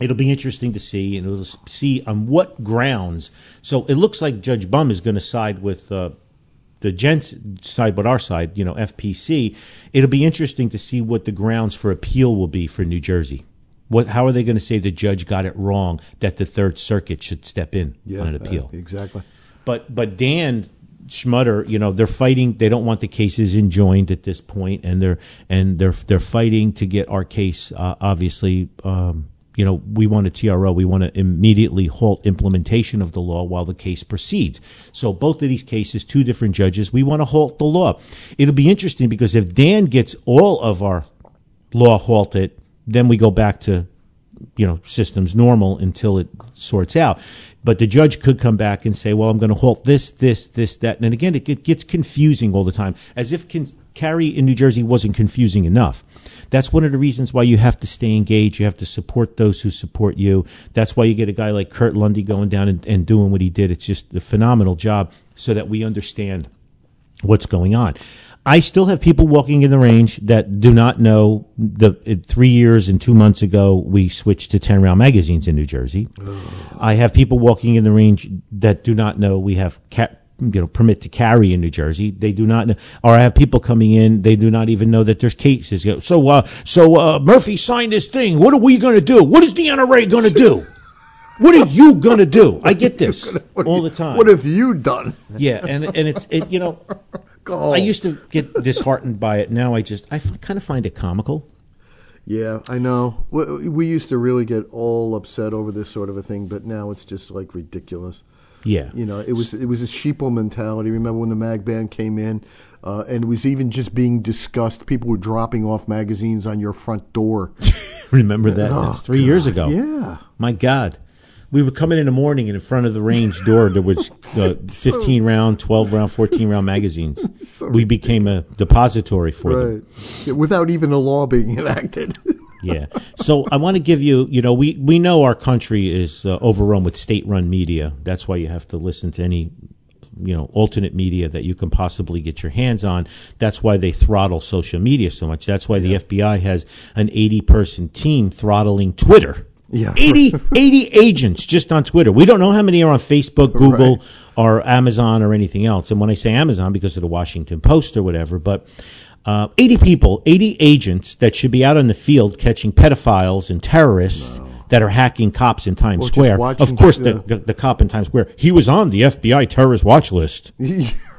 it'll be interesting to see, and we'll see on what grounds. So it looks like Judge Bumb is going to side with uh, the gents side, but our side, you know, FPC. It'll be interesting to see what the grounds for appeal will be for New Jersey. What? How are they going to say the judge got it wrong that the Third Circuit should step in on an appeal? uh, exactly. But but Dan Schmutter, you know, they're fighting. They don't want the cases enjoined at this point, and they're and they're they're fighting to get our case. Uh, obviously, um, you know, we want a TRO. We want to immediately halt implementation of the law while the case proceeds. So both of these cases, two different judges, we want to halt the law. It'll be interesting because if Dan gets all of our law halted, then we go back to you know systems normal until it sorts out. But the judge could come back and say, "Well, I'm going to halt this, this, this, that," and again, it gets confusing all the time, as if con- carry in New Jersey wasn't confusing enough. That's one of the reasons why you have to stay engaged. You have to support those who support you. That's why you get a guy like Kurt Lundy going down and, and doing what he did. It's just a phenomenal job, so that we understand what's going on. I still have people walking in the range that do not know the three years and two months ago we switched to ten round magazines in New Jersey. I have people walking in the range that do not know we have ca- you know permit to carry in New Jersey. They do not know, or I have people coming in they do not even know that there's cases. So uh, so uh, Murphy signed this thing. What are we going to do? What is the NRA going to do? What are you going to do? I get [laughs] this What all the time. What have you done? yeah, and and it's it, you know. Go. I used to get [laughs] disheartened by it. Now I just I f- kind of find it comical. Yeah, I know. We, we used to really get all upset over this sort of a thing, but now it's just like ridiculous. Yeah, You know, it was it was a sheeple mentality. Remember when the mag band came in, uh, and it was even just being discussed. People were dropping off magazines on your front door. [laughs] remember that? Oh, That's three years ago. Yeah, My God, we would come in in the morning, and in front of the range door there was [laughs] uh, fifteen round, twelve round, fourteen round magazines. we became a depository for them. right. Yeah, without even a law being [laughs] enacted. Yeah. So I want to give you, you know, we, we know our country is uh, overrun with state run media. That's why you have to listen to any, you know, alternate media that you can possibly get your hands on. That's why they throttle social media so much. That's why the FBI has an 80 person team throttling Twitter. Yeah. 80, 80 agents just on Twitter. We don't know how many are on Facebook, Google, Right. or Amazon or anything else. And when I say Amazon, because of the Washington Post or whatever, but uh, 80 people, 80 agents that should be out in the field catching pedophiles and terrorists that are hacking cops in Times Square. Of course, the, the, the cop in Times Square, he was on the FBI terrorist watch list. [laughs]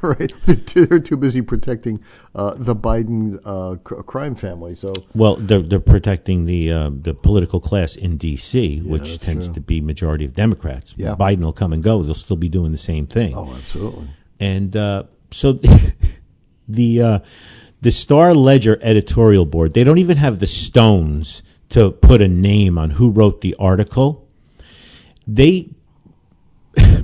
[laughs] right. They're too, they're too busy protecting uh, the Biden uh, cr- crime family. So Well, they're, they're protecting the uh, the political class in D.C., which tends true. to be majority of Democrats. Yeah. Biden will come and go; they'll still be doing the same thing. oh, absolutely. And uh, so [laughs] the uh, the Star Ledger editorial board they don't even have the stones to put a name on who wrote the article. They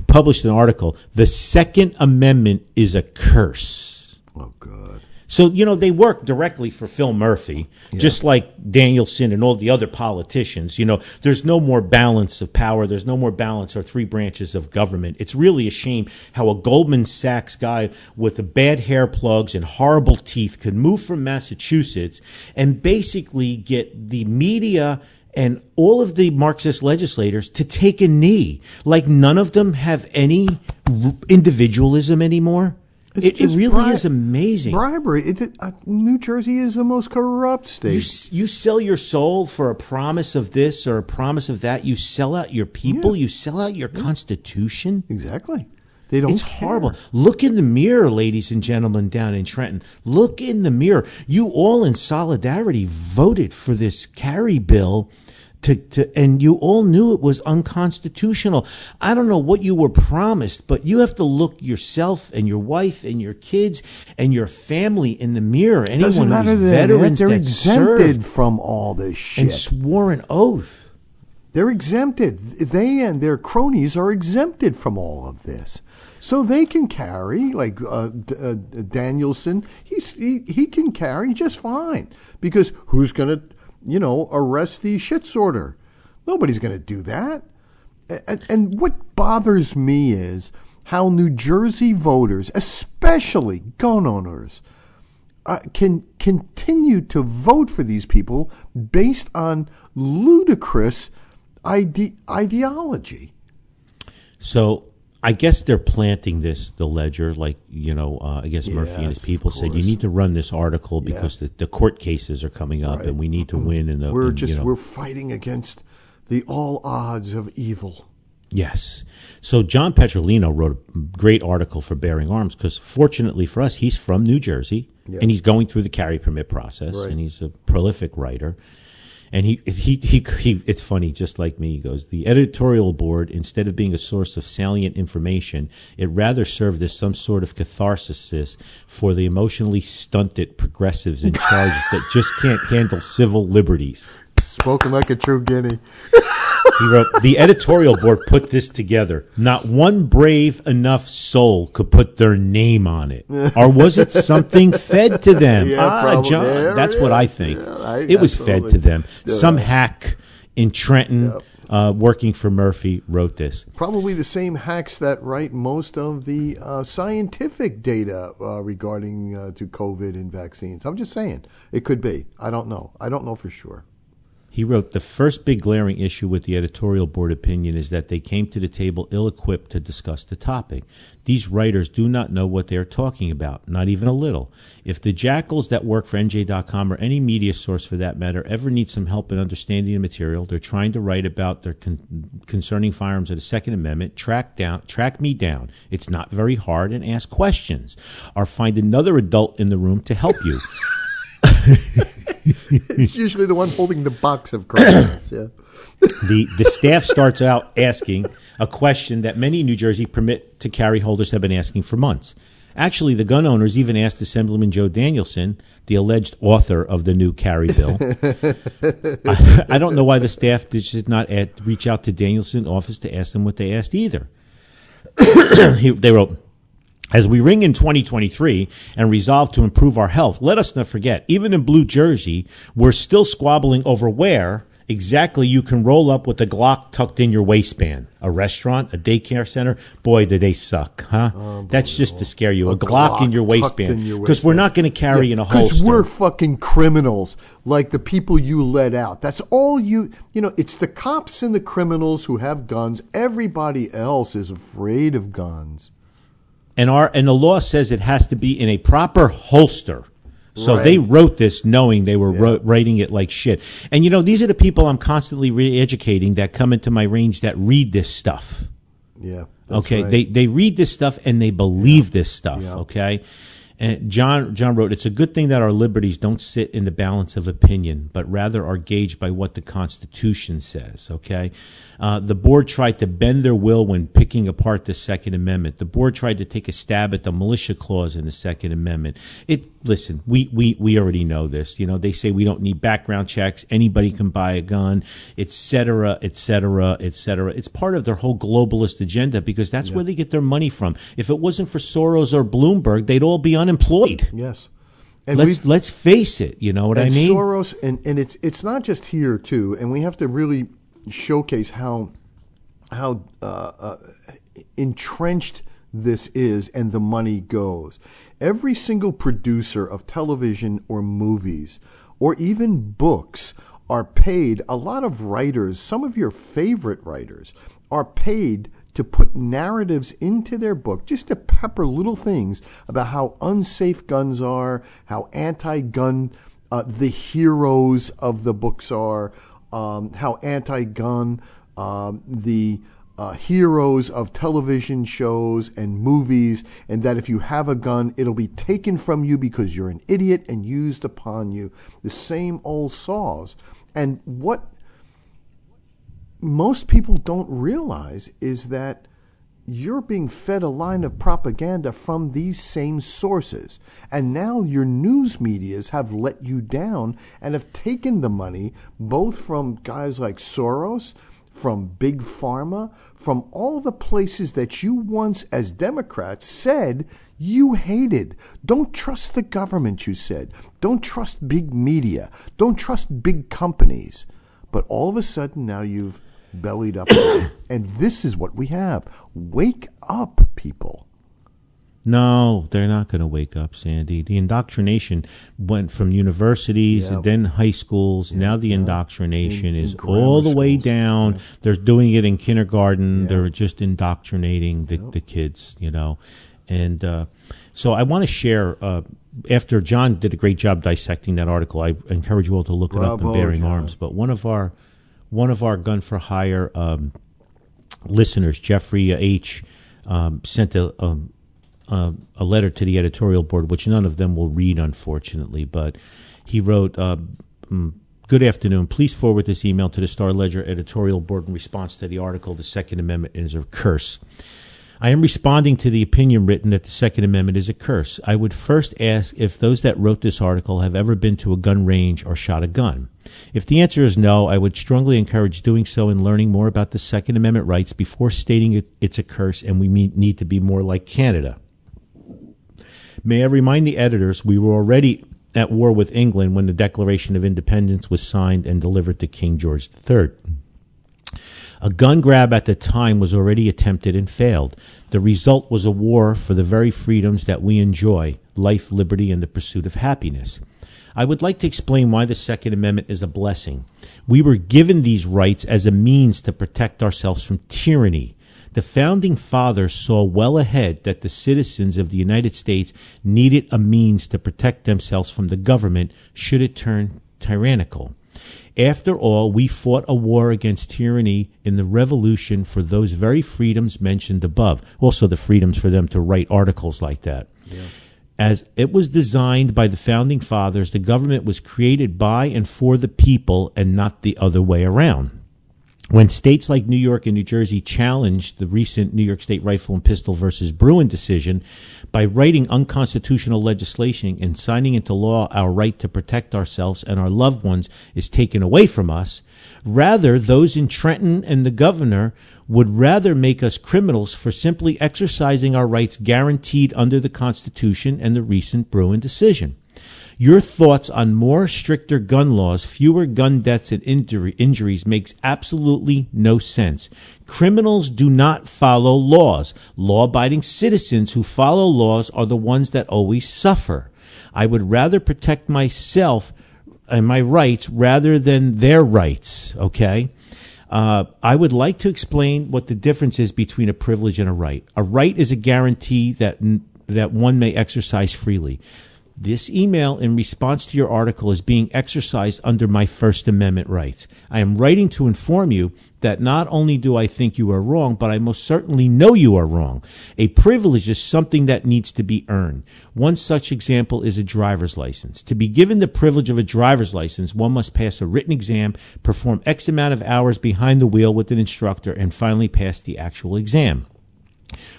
published an article. The Second Amendment is a curse. Oh, God. So, you know, they work directly for Phil Murphy, just like Danielsen and all the other politicians. You know, there's no more balance of power. There's no more balance or three branches of government. It's really a shame how a Goldman Sachs guy with the bad hair plugs and horrible teeth could move from Massachusetts and basically get the media and all of the Marxist legislators to take a knee. Like none of them have any individualism anymore. It, it really bri- is amazing. Bribery. It, uh, New Jersey is the most corrupt state. s- you sell your soul for a promise of this or a promise of that. You sell out your people. You sell out your constitution. exactly. They don't. It's care. horrible. Look in the mirror, ladies and gentlemen, down in Trenton. Look in the mirror. You all in solidarity voted for this carry bill To, to, and you all knew it was unconstitutional. I don't know what you were promised, but you have to look yourself and your wife and your kids and your family in the mirror. Anyone Doesn't matter who's veterans They're exempted from all this shit. and swore an oath. They're exempted. They and their cronies are exempted from all of this. So they can carry, like uh, D- uh, Danielsen, he's, he, he can carry just fine. Because who's going to, you know, arrest the shit sorter? Nobody's going to do that. And, and what bothers me is how New Jersey voters, especially gun owners, uh, can continue to vote for these people based on ludicrous ide- ideology. So I guess they're planting this, the ledger, like, you know, uh, I guess Murphy and his people said, you need to run this article because the, the court cases are coming up Right. and we need to win. In the, We're in, just you know, we're fighting against the all odds of evil. Yes. So John Petrolino wrote a great article for Bearing Arms because fortunately for us, he's from New Jersey Yeah. and he's going through the carry permit process Right. and he's a prolific writer. And he, he, he, he, it's funny, just like me, he goes, the editorial board, instead of being a source of salient information, it rather served as some sort of catharsis for the emotionally stunted progressives in charge that just can't handle civil liberties. Spoken like a true guinea. [laughs] He wrote, The editorial board put this together. Not one brave enough soul could put their name on it. [laughs] Or was it something fed to them? Yeah, ah. John, There that's it what I think. Yeah, I- it was fed to them. Yeah. Some hack in Trenton, uh, working for Murphy, wrote this. Probably the same hacks that write most of the uh, scientific data uh, regarding uh, to COVID and vaccines. I'm just saying it could be. I don't know. I don't know for sure. He wrote, The first big glaring issue with the editorial board opinion is that they came to the table ill equipped to discuss the topic. These writers do not know what they are talking about, not even a little. If the jackals that work for NJ.com or any media source for that matter ever need some help in understanding the material, they're trying to write about their con- concerning firearms of the Second Amendment, track down, track me down. It's not very hard and ask questions. Or find another adult in the room to help you. [laughs] [laughs] it's usually the one holding the box of cards. Yeah. the the staff starts out asking a question that many New Jersey permit to carry holders have been asking for months. Actually, the gun owners even asked Assemblyman Joe Danielsen, the alleged author of the new carry bill. [laughs] I, I don't know why the staff did not add, reach out to Danielsen's office to ask them what they asked either. [coughs] he, they wrote, as we ring in 2023 and resolve to improve our health, let us not forget, even in Blue Jersey, we're still squabbling over where exactly you can roll up with a Glock tucked in your waistband. A restaurant, a daycare center, boy, do they suck, huh? That's just to scare you. A, A Glock, in your waistband. Because we're not going to carry in a holster. Because we're fucking criminals, like the people you let out. That's all you. You know, it's the cops and the criminals who have guns. Everybody else is afraid of guns. And our and the law says it has to be in a proper holster. So Right. they wrote this knowing they were wrote, writing it like shit. And you know, these are the people I'm constantly re-educating that come into my range that read this stuff. Yeah. okay, right. they they read this stuff and they believe this stuff. Yeah. Okay, and John John wrote, "It's a good thing that our liberties don't sit in the balance of opinion, but rather are gauged by what the Constitution says." Okay, uh, the board tried to bend their will when picking apart the Second Amendment. The board tried to take a stab at the militia clause in the Second Amendment. It listen, we we we already know this. You know, they say we don't need background checks. Anybody can buy a gun, etc., etc., et cetera, et cetera. It's part of their whole globalist agenda because that's where they get their money from. If it wasn't for Soros or Bloomberg, they'd all be unemployed. Yes. And Let's let's face it. You know what I mean? Soros, and, and it's it's not just here too, and we have to really showcase how how uh, uh, entrenched this is, and the money goes. Every single producer of television or movies, or even books, are paid. A lot of writers, some of your favorite writers, are paid to put narratives into their book, just to pepper little things about how unsafe guns are, how anti-gun uh, the heroes of the books are, um, how anti-gun um, the uh, heroes of television shows and movies, and that if you have a gun, it'll be taken from you because you're an idiot and used upon you. The same old saws. And what most people don't realize is that you're being fed a line of propaganda from these same sources. And now your news medias have let you down and have taken the money both from guys like Soros, from Big Pharma, from all the places that you once, as Democrats, said you hated. Don't trust the government, you said. Don't trust big media. Don't trust big companies. But all of a sudden now you've bellied up. [coughs] and this is what we have. Wake up, people. No, they're not going to wake up, Sandy. The indoctrination went from universities and then high schools. now the indoctrination In- is all the way schools. down. They're doing it in kindergarten. They're just indoctrinating the, the kids, you know. And uh, so I want to share. Uh, after John did a great job dissecting that article, I encourage you all to look it up in Bearing John. Arms. But one of our one of our gun for hire um, listeners, Jeffrey H, um, sent a, um, uh, a letter to the editorial board, which none of them will read, unfortunately. But he wrote, uh, mm, "Good afternoon. Please forward this email to the Star Ledger editorial board in response to the article. The Second Amendment is a curse." I am responding to the opinion written that the Second Amendment is a curse. I would first ask if those that wrote this article have ever been to a gun range or shot a gun. If the answer is no, I would strongly encourage doing so and learning more about the Second Amendment rights before stating it, it's a curse and we need to be more like Canada. May I remind the editors we were already at war with England when the Declaration of Independence was signed and delivered to King George III. A gun grab at the time was already attempted and failed. The result was a war for the very freedoms that we enjoy life, liberty, and the pursuit of happiness. I would like to explain why the Second Amendment is a blessing. We were given these rights as a means to protect ourselves from tyranny. The founding fathers saw well ahead that the citizens of the United States needed a means to protect themselves from the government should it turn tyrannical. After all, we fought a war against tyranny in the revolution for those very freedoms mentioned above. Also, the freedoms for them to write articles like that. As it was designed by the founding fathers, the government was created by and for the people and not the other way around. When states like New York and New Jersey challenged the recent New York State Rifle and Pistol versus Bruen decision by writing unconstitutional legislation and signing into law our right to protect ourselves and our loved ones is taken away from us, rather those in Trenton and the governor would rather make us criminals for simply exercising our rights guaranteed under the Constitution and the recent Bruen decision. Your thoughts on more stricter gun laws, fewer gun deaths and injury, injuries makes absolutely no sense. Criminals do not follow laws. Law abiding citizens who follow laws are the ones that always suffer. I would rather protect myself and my rights rather than their rights, okay? Uh, I would like to explain what the difference is between a privilege and a right. A right is a guarantee that that one may exercise freely. This email, in response to your article, is being exercised under my First Amendment rights. I am writing to inform you that not only do I think you are wrong, but I most certainly know you are wrong. A privilege is something that needs to be earned. One such example is a driver's license. To be given the privilege of a driver's license, one must pass a written exam, perform X amount of hours behind the wheel with an instructor, and finally pass the actual exam.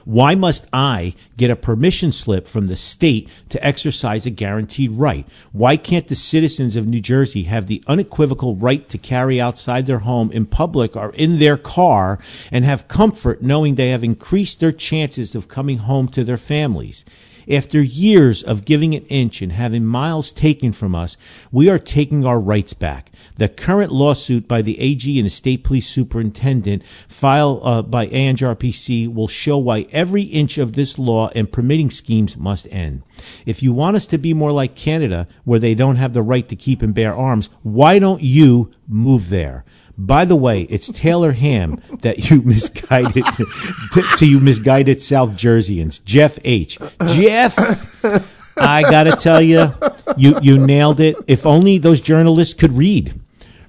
Why must I get a permission slip from the state to exercise a guaranteed right? Why can't the citizens of New Jersey have the unequivocal right to carry outside their home in public or in their car and have comfort knowing they have increased their chances of coming home to their families? After years of giving an inch and having miles taken from us, we are taking our rights back. The current lawsuit by the AG and the state police superintendent filed uh, by ANJRPC will show why every inch of this law and permitting schemes must end. If you want us to be more like Canada, where they don't have the right to keep and bear arms, why don't you move there? By the way, it's Taylor Ham that you [laughs] misguided to, to you misguided South Jerseyans. Jeff H. Jeff, I gotta tell you, you you nailed it. If only those journalists could read.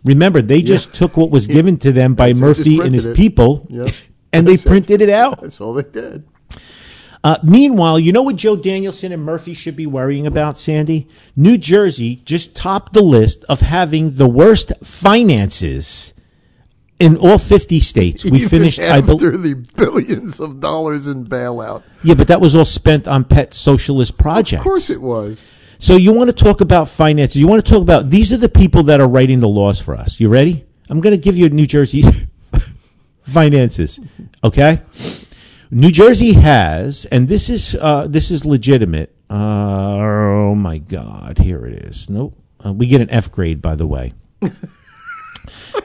Remember, they just took what was given to them by That's Murphy and his it. people, Yep. [laughs] and they That's it. printed it out. That's all they did. Uh, meanwhile, you know what Joe Danielsen and Murphy should be worrying about, Sandy? New Jersey just topped the list of having the worst finances in all 50 states. We [laughs] Even finished, after the billions of dollars in bailout. yeah, but that was all spent on pet socialist projects. Of course it was. So you want to talk about finances? You want to talk about these are the people that are writing the laws for us. You ready? I'm going to give you New Jersey [laughs] finances. Okay, New Jersey has, and this is uh, this is legitimate. Uh, oh my God, here it is. Nope, uh, we get an F grade by the way. [laughs]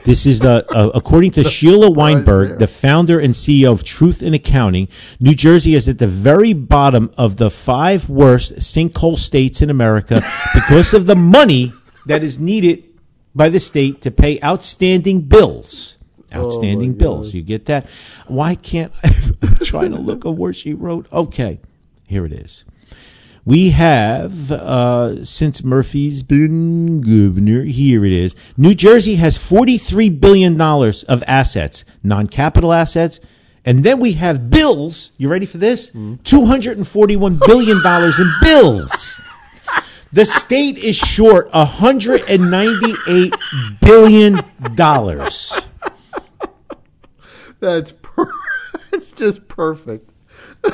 This is the uh, according to [laughs] Sheila Weinberg, there. the founder and CEO of Truth in Accounting. New Jersey is at the very bottom of the five worst sinkhole states in America [laughs] because of the money that is needed by the state to pay outstanding bills. Outstanding bills. You get that? Why can't I? [laughs] I'm trying to look at where she wrote. Okay, here it is. We have, uh, since Murphy's been governor, here it is. New Jersey has $43 billion of assets, non capital assets. And then we have bills. You ready for this? $241 billion in bills. The state is short $198 billion. That's per- [laughs] it's just perfect. [laughs]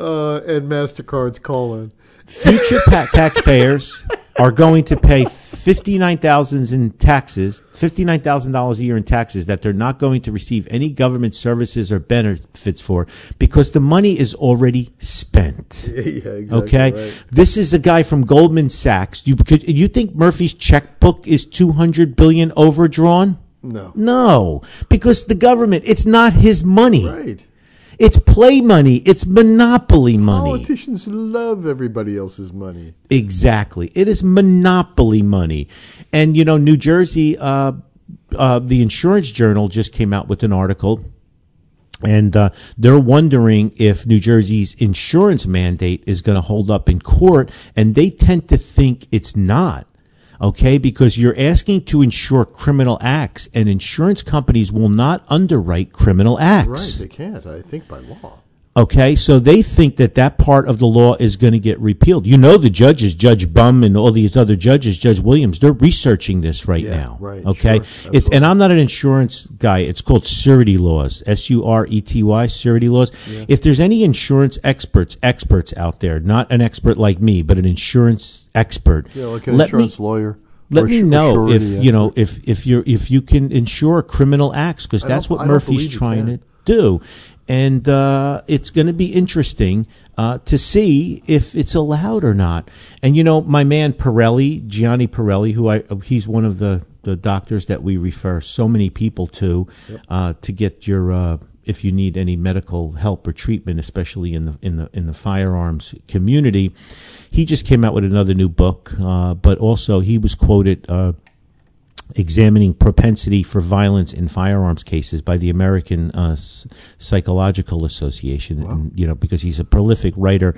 uh, and Mastercard's calling. future pa- taxpayers are going to pay fifty nine thousand in taxes, fifty nine thousand dollars a year in taxes that they're not going to receive any government services or benefits for because the money is already spent. [laughs] yeah, exactly. Okay, right. this is a guy from Goldman Sachs. You could you think Murphy's checkbook is two hundred billion overdrawn? No. No, because the government, it's not his money. Right. It's play money. It's monopoly money. Politicians love everybody else's money. Exactly. It is monopoly money. And, you know, New Jersey, uh, uh, the Insurance Journal just came out with an article. And uh, they're wondering if New Jersey's insurance mandate is going to hold up in court. And they tend to think it's not. Okay, because you're asking to insure criminal acts, and insurance companies will not underwrite criminal acts. Right, they can't, I think, by law. Okay, so they think that that part of the law is going to get repealed. You know, the judges, Judge Bumb and all these other judges, Judge Williams, they're researching this right Yeah, now. right, Okay, sure, it's and I'm not an insurance guy. It's called surety laws, S U R E T Y, surety laws. If there's any insurance experts, experts out there, not an expert like me, but an insurance expert, Yeah, like an let me insurance lawyer. let or me su- know if surety you know if if you're if you can insure criminal acts because I that's don't- what I don't Murphy's believe you trying can. to do, and uh, it's going to be interesting uh, to see if it's allowed or not. And you know, my man Pirelli, Gianni Pirelli, who I he's one of the the doctors that we refer so many people to uh, to get your. Uh, if you need any medical help or treatment, especially in the in the in the firearms community, he just came out with another new book. Uh, but also, he was quoted uh, examining propensity for violence in firearms cases by the American uh, Psychological Association. And, you know, because he's a prolific writer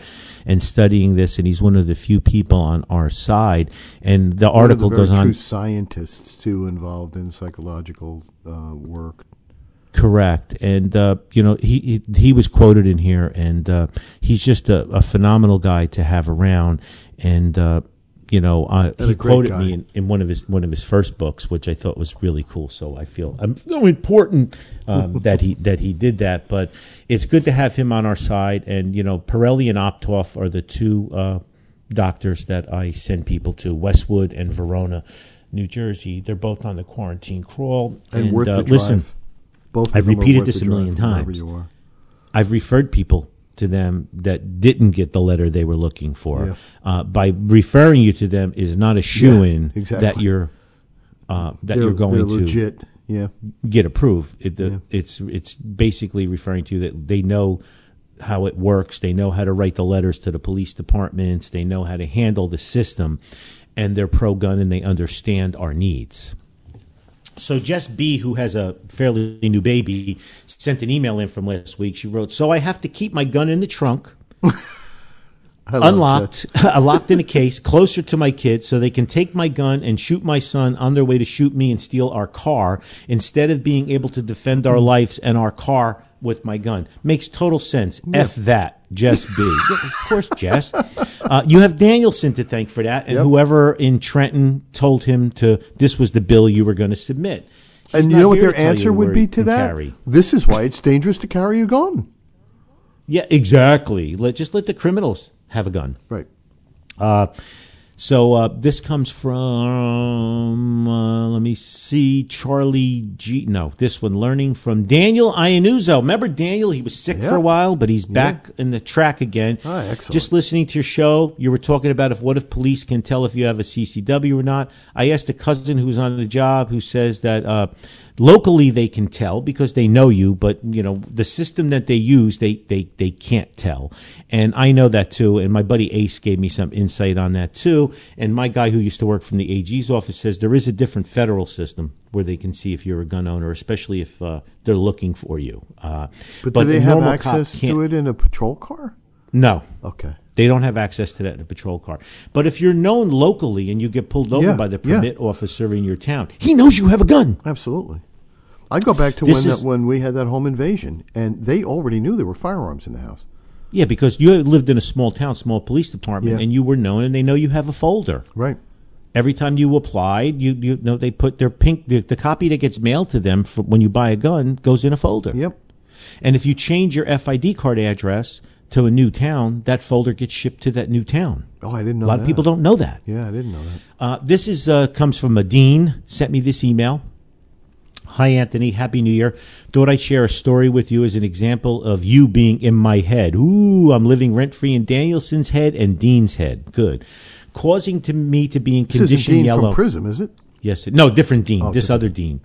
and studying this, and he's one of the few people on our side. And the One the article very goes on. Scientists too involved in psychological uh, work. Correct, and uh, you know he, he he was quoted in here, and uh, he's just a, a phenomenal guy to have around, and uh, you know uh, he quoted guy. me in, in one of his one of his first books, which I thought was really cool. So I feel I'm so important um, [laughs] that he that he did that, but it's good to have him on our side, and you know Pirelli and Optoff are the two uh, doctors that I send people to, Westwood and Verona. New Jersey, they're both on the quarantine crawl. And, worth uh, the drive. listen, Both I've repeated this a million times. I've referred people to them that didn't get the letter they were looking for. Yeah. Uh, by referring you to them is not a shoe in exactly. that you're uh, that They're- you're going to legit. Yeah. get approved. It, the, Yeah. It's it's basically referring to that they know how it works. They know how to write the letters to the police departments. They know how to handle the system, and they're pro gun and they understand our needs. So Jess B, who has a fairly new baby, sent an email in from last week. She wrote, "So I have to keep my gun in the trunk." [laughs] Unlocked, [laughs] uh, locked in a case closer to my kids so they can take my gun and shoot my son on their way to shoot me and steal our car instead of being able to defend our lives and our car with my gun. Makes total sense. F that. Jess B. [laughs] Of course, Jess. Uh, you have Danielsen to thank for that, and Yep. whoever in Trenton told him to. This was the bill you were going to submit. He's and you know what their to tell you answer would be to that? carry. This is why it's dangerous to carry a gun. Yeah, exactly. Let just let the criminals have a gun. Right. Uh, so uh, this comes from uh, let me see, Charlie G. No, this one learning from Daniel Iannuzzo. Remember Daniel? He was sick Yeah. for a while, but he's back in the track again. Ah, excellent. Just listening to your show, you were talking about if what if police can tell if you have a CCW or not. I asked a cousin who's on the job who says that uh, locally they can tell because they know you, but you know the system that they use, they they they can't tell. And I know that too. And my buddy Ace gave me some insight on that too. And my guy who used to work from the AG's office says there is a different federal system where they can see if you're a gun owner, especially if uh, they're looking for you. Uh, But, do they have access to it in a patrol car? No. Okay. They don't have access to that in a patrol car. But if you're known locally and you get pulled over Yeah, by the yeah. permit officer in your town, he knows you have a gun. Absolutely. I go back to This when is- that, when we had that home invasion, and they already knew there were firearms in the house. Yeah, because you lived in a small town, small police department, Yeah. and you were known, and they know you have a folder. Right. Every time you applied, you you know they put their pink the, the copy that gets mailed to them for when you buy a gun goes in a folder. Yep. And if you change your FID card address to a new town, that folder gets shipped to that new town. Oh, I didn't know a lot that. of people don't know that. Yeah, I didn't know that. Uh, this is uh, comes from a dean. Sent me this email. Hi, Anthony. Happy New Year. Thought I'd share a story with you as an example of you being in my head. Ooh, I'm living rent free in Danielsen's head and Dean's head. Good. Causing to me to be in This condition Dean yellow. from Prism, is it? Yes. No, different dean. Oh, this different. other dean.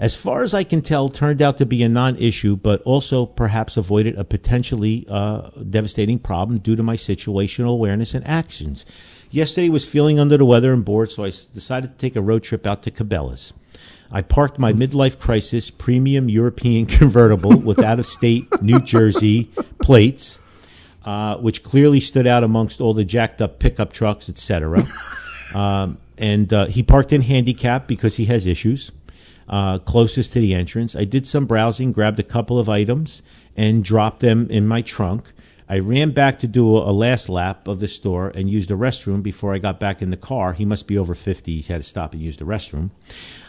As far as I can tell, turned out to be a non-issue, but also perhaps avoided a potentially uh, devastating problem due to my situational awareness and actions. Yesterday was feeling under the weather and bored, so I decided to take a road trip out to Cabela's. I parked my midlife crisis premium European [laughs] convertible with out-of-state New Jersey plates, uh, which clearly stood out amongst all the jacked up pickup trucks, etc. Um, and uh, he parked in handicap because he has issues uh, closest to the entrance. I did some browsing, grabbed a couple of items, and dropped them in my trunk. I ran back to do a, last lap of the store and used the restroom before I got back in the car. He must be over 50. He had to stop and use the restroom.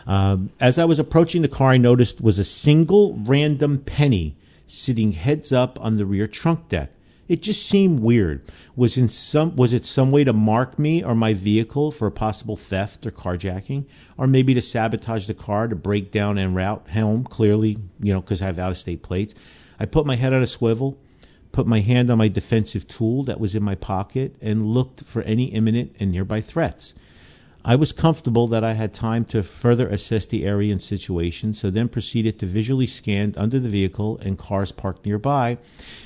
Um, as I was approaching the car, I noticed was a single random penny sitting heads up on the rear trunk deck. It just seemed weird. Was in some was it some way to mark me or my vehicle for a possible theft or carjacking, or maybe to sabotage the car to break down en route home? Clearly, you know, because I have out of state plates. I put my head on a swivel, put my hand on my defensive tool that was in my pocket, and looked for any imminent and nearby threats. I was comfortable that I had time to further assess the area and situation, so then proceeded to visually scan under the vehicle and cars parked nearby,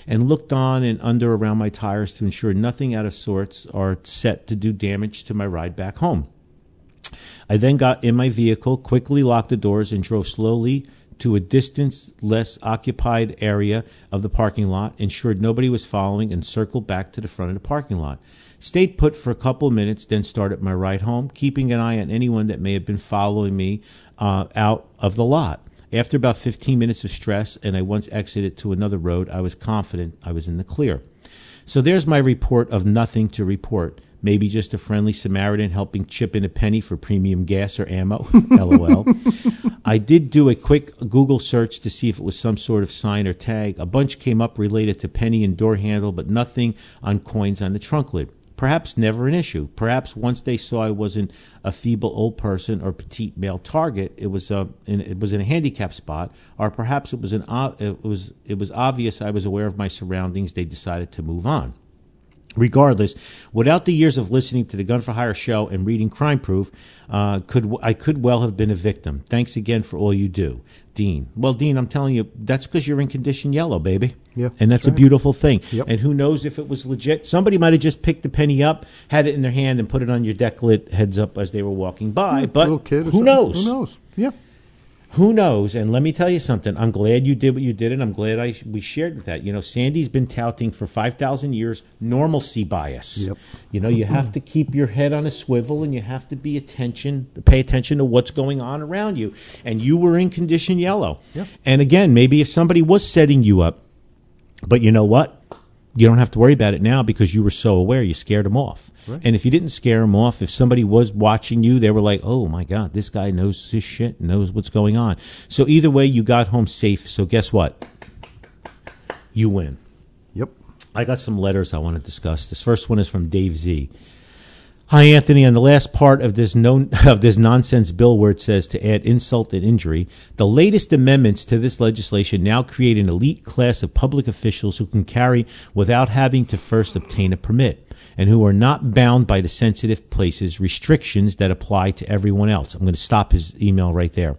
and looked on and under around my tires to ensure nothing out of sorts are set to do damage to my ride back home. I then got in my vehicle, quickly locked the doors, and drove slowly to a distance less occupied area of the parking lot, ensured nobody was following, and circled back to the front of the parking lot. Stayed put for a couple of minutes, then started my ride home, keeping an eye on anyone that may have been following me uh, out of the lot. After about 15 minutes of stress, and I once exited to another road, I was confident I was in the clear. So there's my report of nothing to report. Maybe just a friendly Samaritan helping chip in a penny for premium gas or ammo. [laughs] LOL. I did do a quick Google search to see if it was some sort of sign or tag. A bunch came up related to penny and door handle, but nothing on coins on the trunk lid. Perhaps never an issue. Perhaps once they saw I wasn't a feeble old person or petite male target, it was a in, it was in a handicap spot, or perhaps it was an it was it was obvious I was aware of my surroundings. They decided to move on. Regardless, without the years of listening to the Gun for Hire show and reading Crime Proof, uh, could I could well have been a victim. Thanks again for all you do, Dean. Well, Dean, I'm telling you, that's because you're in condition yellow, baby. Yeah, and that's that's a beautiful thing. Yep. And who knows if it was legit? Somebody might have just picked the penny up, had it in their hand, and put it on your deck lit heads up as they were walking by. But who something. knows? Who knows? Yeah. Who knows? And let me tell you something. I'm glad you did what you did, and I'm glad I we shared that. You know, Sandy's been touting for five thousand years normalcy bias. Yep. You know, you have to keep your head on a swivel, and you have to be attention, pay attention to what's going on around you. And you were in condition yellow. Yep. And again, maybe if somebody was setting you up, but you know what? You don't have to worry about it now because you were so aware you scared them off. Right. And if you didn't scare them off, if somebody was watching you, they were like, "Oh my God, this guy knows his shit, knows what's going on." So either way, you got home safe. So guess what? You win. Yep. I got some letters I want to discuss. This first one is from Dave Z. Hi, Anthony. On the last part of this [laughs] of this nonsense bill, where it says to add insult and injury, the latest amendments to this legislation now create an elite class of public officials who can carry without having to first obtain a permit, and who are not bound by the sensitive places restrictions that apply to everyone else. I'm going to stop his email right there.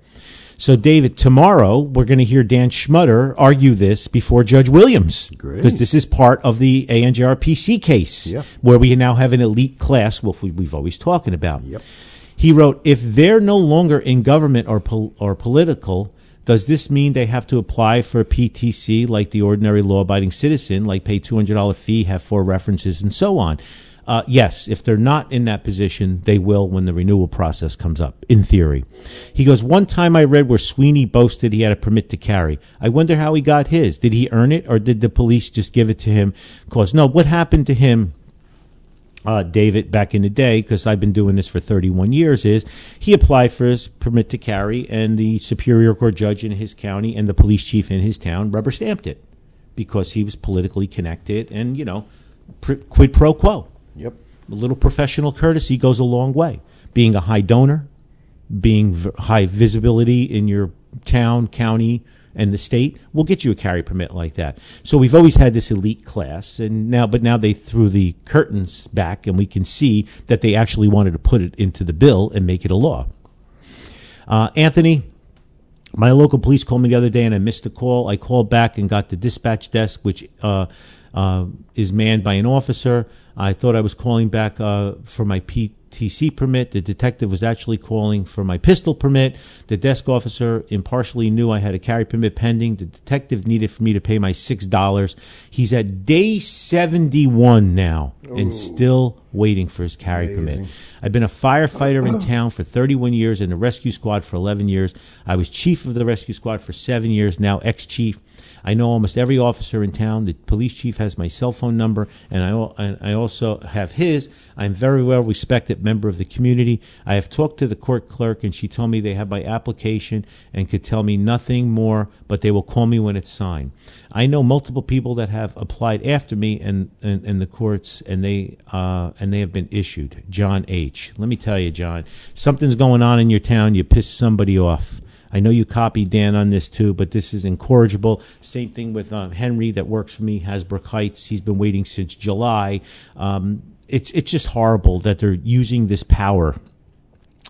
So, David, tomorrow we're going to hear Dan Schmutter argue this before Judge Williams. Because this is part of the ANJRPC case, Yeah. where we now have an elite class, we- we've always talking about. Yep. He wrote, if they're no longer in government or, pol- or political, does this mean they have to apply for a PTC like the ordinary law abiding citizen, like pay $200 fee, have four references, and so on? Uh, yes, if they're not in that position, they will when the renewal process comes up, in theory. He goes, One time I read where Sweeney boasted he had a permit to carry. I wonder how he got his. Did he earn it or did the police just give it to him? Cause no, what happened to him uh, David back in the day, because I've been doing this for 31 years, is he applied for his permit to carry, and the Superior Court judge in his county and the police chief in his town rubber stamped it because he was politically connected and, you know, pr- quid pro quo. Yep. A little professional courtesy goes a long way. Being a high donor, being v- high visibility in your town, county, and the state will get you a carry permit like that. So we've always had this elite class, and now, but now they threw the curtains back, and we can see that they actually wanted to put it into the bill and make it a law. Uh, Anthony, my local police called me the other day and I missed a call. I called back and got the dispatch desk, which uh, uh, is manned by an officer. I thought I was calling back uh, for my PTC permit. The detective was actually calling for my pistol permit. The desk officer impartially knew I had a carry permit pending. The detective needed for me to pay my $6. He's at day 71 now and still waiting for his carry permit. I've been a firefighter in [clears throat] town for 31 years and a rescue squad for 11 years. I was chief of the rescue squad for seven years, now ex chief. I know almost every officer in town. The police chief has my cell phone number, and I, and I also have his. I'm very well respected member of the community. I have talked to the court clerk, and she told me they have my application and could tell me nothing more, but they will call me when it's signed. I know multiple people that have applied after me and and, and the courts, and they uh, and they have been issued. John H. Let me tell you, John, something's going on in your town. You pissed somebody off. I know you copied Dan on this too, but this is incorrigible. Same thing with um, Henry that works for me, Hasbrouck Heights. He's been waiting since July. Um, it's it's just horrible that they're using this power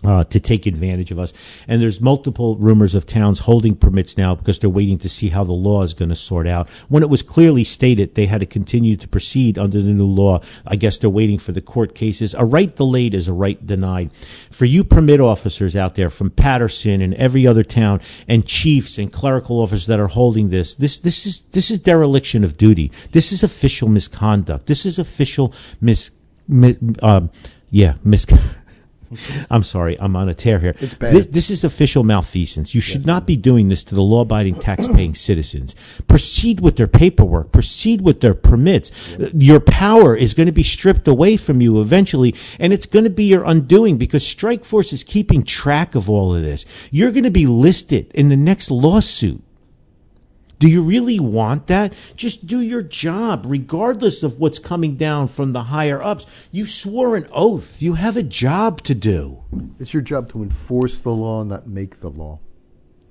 uh, to take advantage of us. And there's multiple rumors of towns holding permits now because they're waiting to see how the law is going to sort out. When it was clearly stated they had to continue to proceed under the new law, I guess they're waiting for the court cases. A right delayed is a right denied. For you permit officers out there from Paterson and every other town and chiefs and clerical officers that are holding this, this, this is, this is dereliction of duty. This is official misconduct. This is official mis, mis um, yeah, mis. [laughs] [laughs] I'm sorry, I'm on a tear here. It's bad. This, this is official malfeasance. You should not be doing this to the law abiding tax paying citizens. Proceed with their paperwork, proceed with their permits. Your power is going to be stripped away from you eventually, and it's going to be your undoing because Strike Force is keeping track of all of this. You're going to be listed in the next lawsuit. Do you really want that? Just do your job, regardless of what's coming down from the higher ups. You swore an oath. You have a job to do. It's your job to enforce the law, not make the law.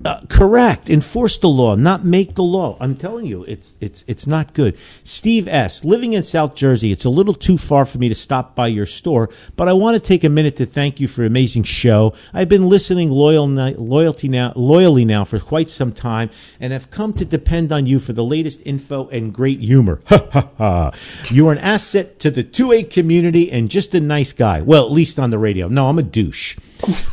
Uh, correct. Enforce the law, not make the law. I'm telling you, it's it's it's not good. Steve S. Living in South Jersey, it's a little too far for me to stop by your store, but I want to take a minute to thank you for amazing show. I've been listening loyal loyalty now loyally now for quite some time, and have come to depend on you for the latest info and great humor. Ha ha ha! You are an asset to the 2A community and just a nice guy. Well, at least on the radio. No, I'm a douche.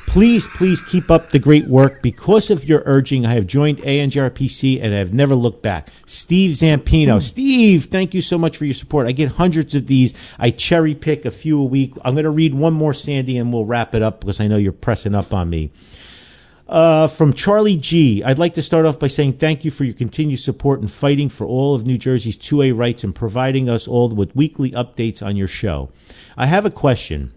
Please, please keep up the great work. Because of your urging, I have joined ANJRPC and I have never looked back. Steve Zampino. Steve, thank you so much for your support. I get hundreds of these. I cherry pick a few a week. I'm going to read one more, Sandy, and we'll wrap it up because I know you're pressing up on me. Uh, from Charlie G, I'd like to start off by saying thank you for your continued support and fighting for all of New Jersey's 2A rights and providing us all with weekly updates on your show. I have a question.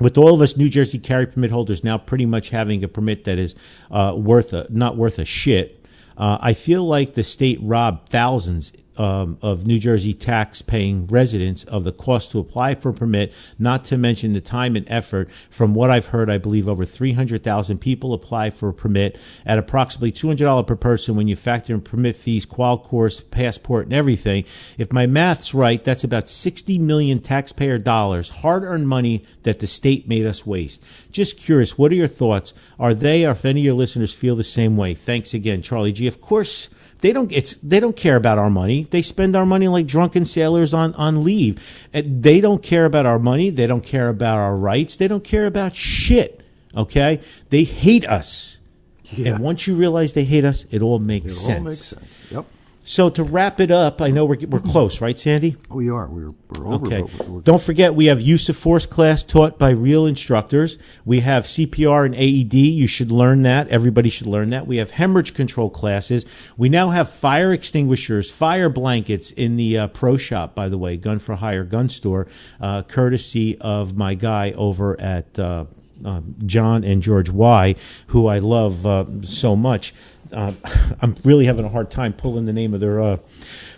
With all of us New Jersey carry permit holders now pretty much having a permit that is uh, worth a, not worth a shit, uh, I feel like the state robbed thousands um, of New Jersey tax-paying residents of the cost to apply for a permit, not to mention the time and effort. From what I've heard, I believe over 300,000 people apply for a permit at approximately $200 per person when you factor in permit fees, qual course, passport, and everything. If my math's right, that's about 60 million taxpayer dollars, hard-earned money that the state made us waste. Just curious, what are your thoughts? Are they, or if any of your listeners feel the same way? Thanks again, Charlie G. Of course they don't it's they don't care about our money. They spend our money like drunken sailors on on leave. And they don't care about our money. They don't care about our rights. They don't care about shit. Okay? They hate us. Yeah. And once you realize they hate us, it all makes It sense. all makes sense. Yep. So to wrap it up, I know we're we're close, right, Sandy? We are. We're, we're over. Okay. We're, we're, Don't forget, we have use of force class taught by real instructors. We have CPR and AED. You should learn that. Everybody should learn that. We have hemorrhage control classes. We now have fire extinguishers, fire blankets in the uh, pro shop, by the way, Gun for Hire gun store, uh, courtesy of my guy over at uh, uh, John and George Y, who I love uh, so much. Uh, [laughs] I'm really having a hard time pulling the name of their uh,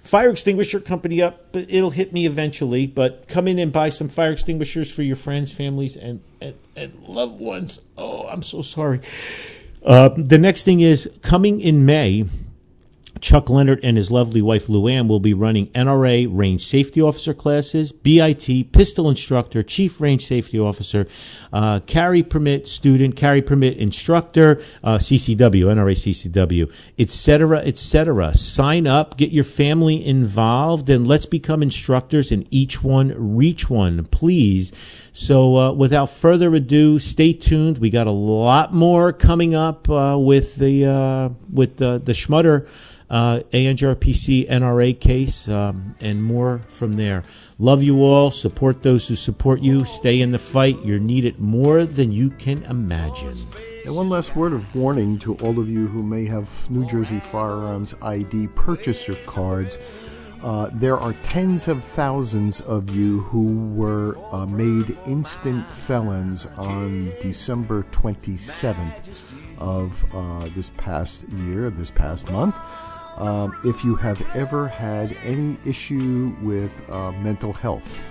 fire extinguisher company up, but it'll hit me eventually. But come in and buy some fire extinguishers for your friends, families, and, and, and loved ones. Oh, I'm so sorry. Uh, the next thing is coming in May. Chuck Leonard and his lovely wife Luann will be running NRA Range Safety Officer classes, BIT, Pistol Instructor, Chief Range Safety Officer, uh, Carry Permit Student, Carry Permit Instructor, uh, CCW, NRA CCW, etc., etc. Sign up, get your family involved, and let's become instructors and each one reach one, please. So, uh, without further ado, stay tuned. We got a lot more coming up uh, with the uh, with the the Schmutter uh, ANJRPC NRA case um, and more from there. Love you all. Support those who support you. Stay in the fight. You're needed more than you can imagine. And one last word of warning to all of you who may have New Jersey Firearms ID purchaser cards. Uh, there are tens of thousands of you who were uh, made instant felons on December 27th of uh, this past year, this past month. Um, if you have ever had any issue with uh, mental health,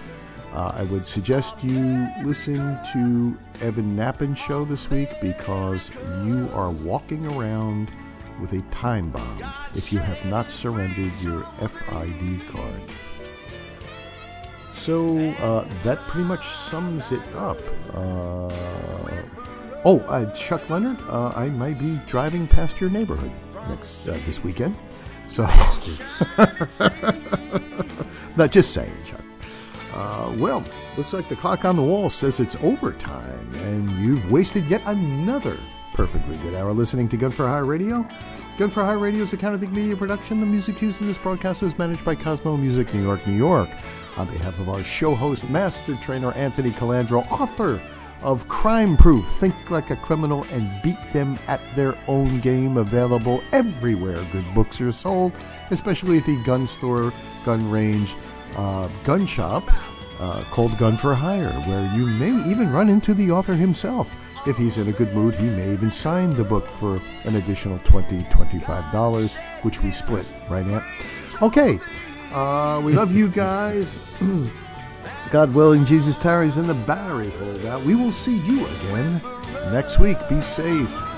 uh, I would suggest you listen to Evan Nappen's show this week because you are walking around with a time bomb if you have not surrendered your FID card. So uh, that pretty much sums it up. Uh, oh, uh, Chuck Leonard, uh, I might be driving past your neighborhood next this weekend. So, [laughs] not just saying, Chuck. Uh, well, looks like the clock on the wall says it's overtime, and you've wasted yet another perfectly good hour listening to Gun for Hire Radio. Gun for Hire Radio is a Counterthink Media production. The music used in this broadcast is managed by Cosmo Music, New York, New York. On behalf of our show host, Master Trainer Anthony Calandro, author of Crime Proof Think Like a Criminal and Beat Them at Their Own Game, available everywhere good books are sold, especially at the gun store, gun range, uh, gun shop uh, called Gun for Hire, where you may even run into the author himself. If he's in a good mood, he may even sign the book for an additional $20, $25, which we split, right, Aunt? Okay, uh, we love you guys. [clears throat] God willing, Jesus tarries and the batteries hold out. We will see you again next week. Be safe.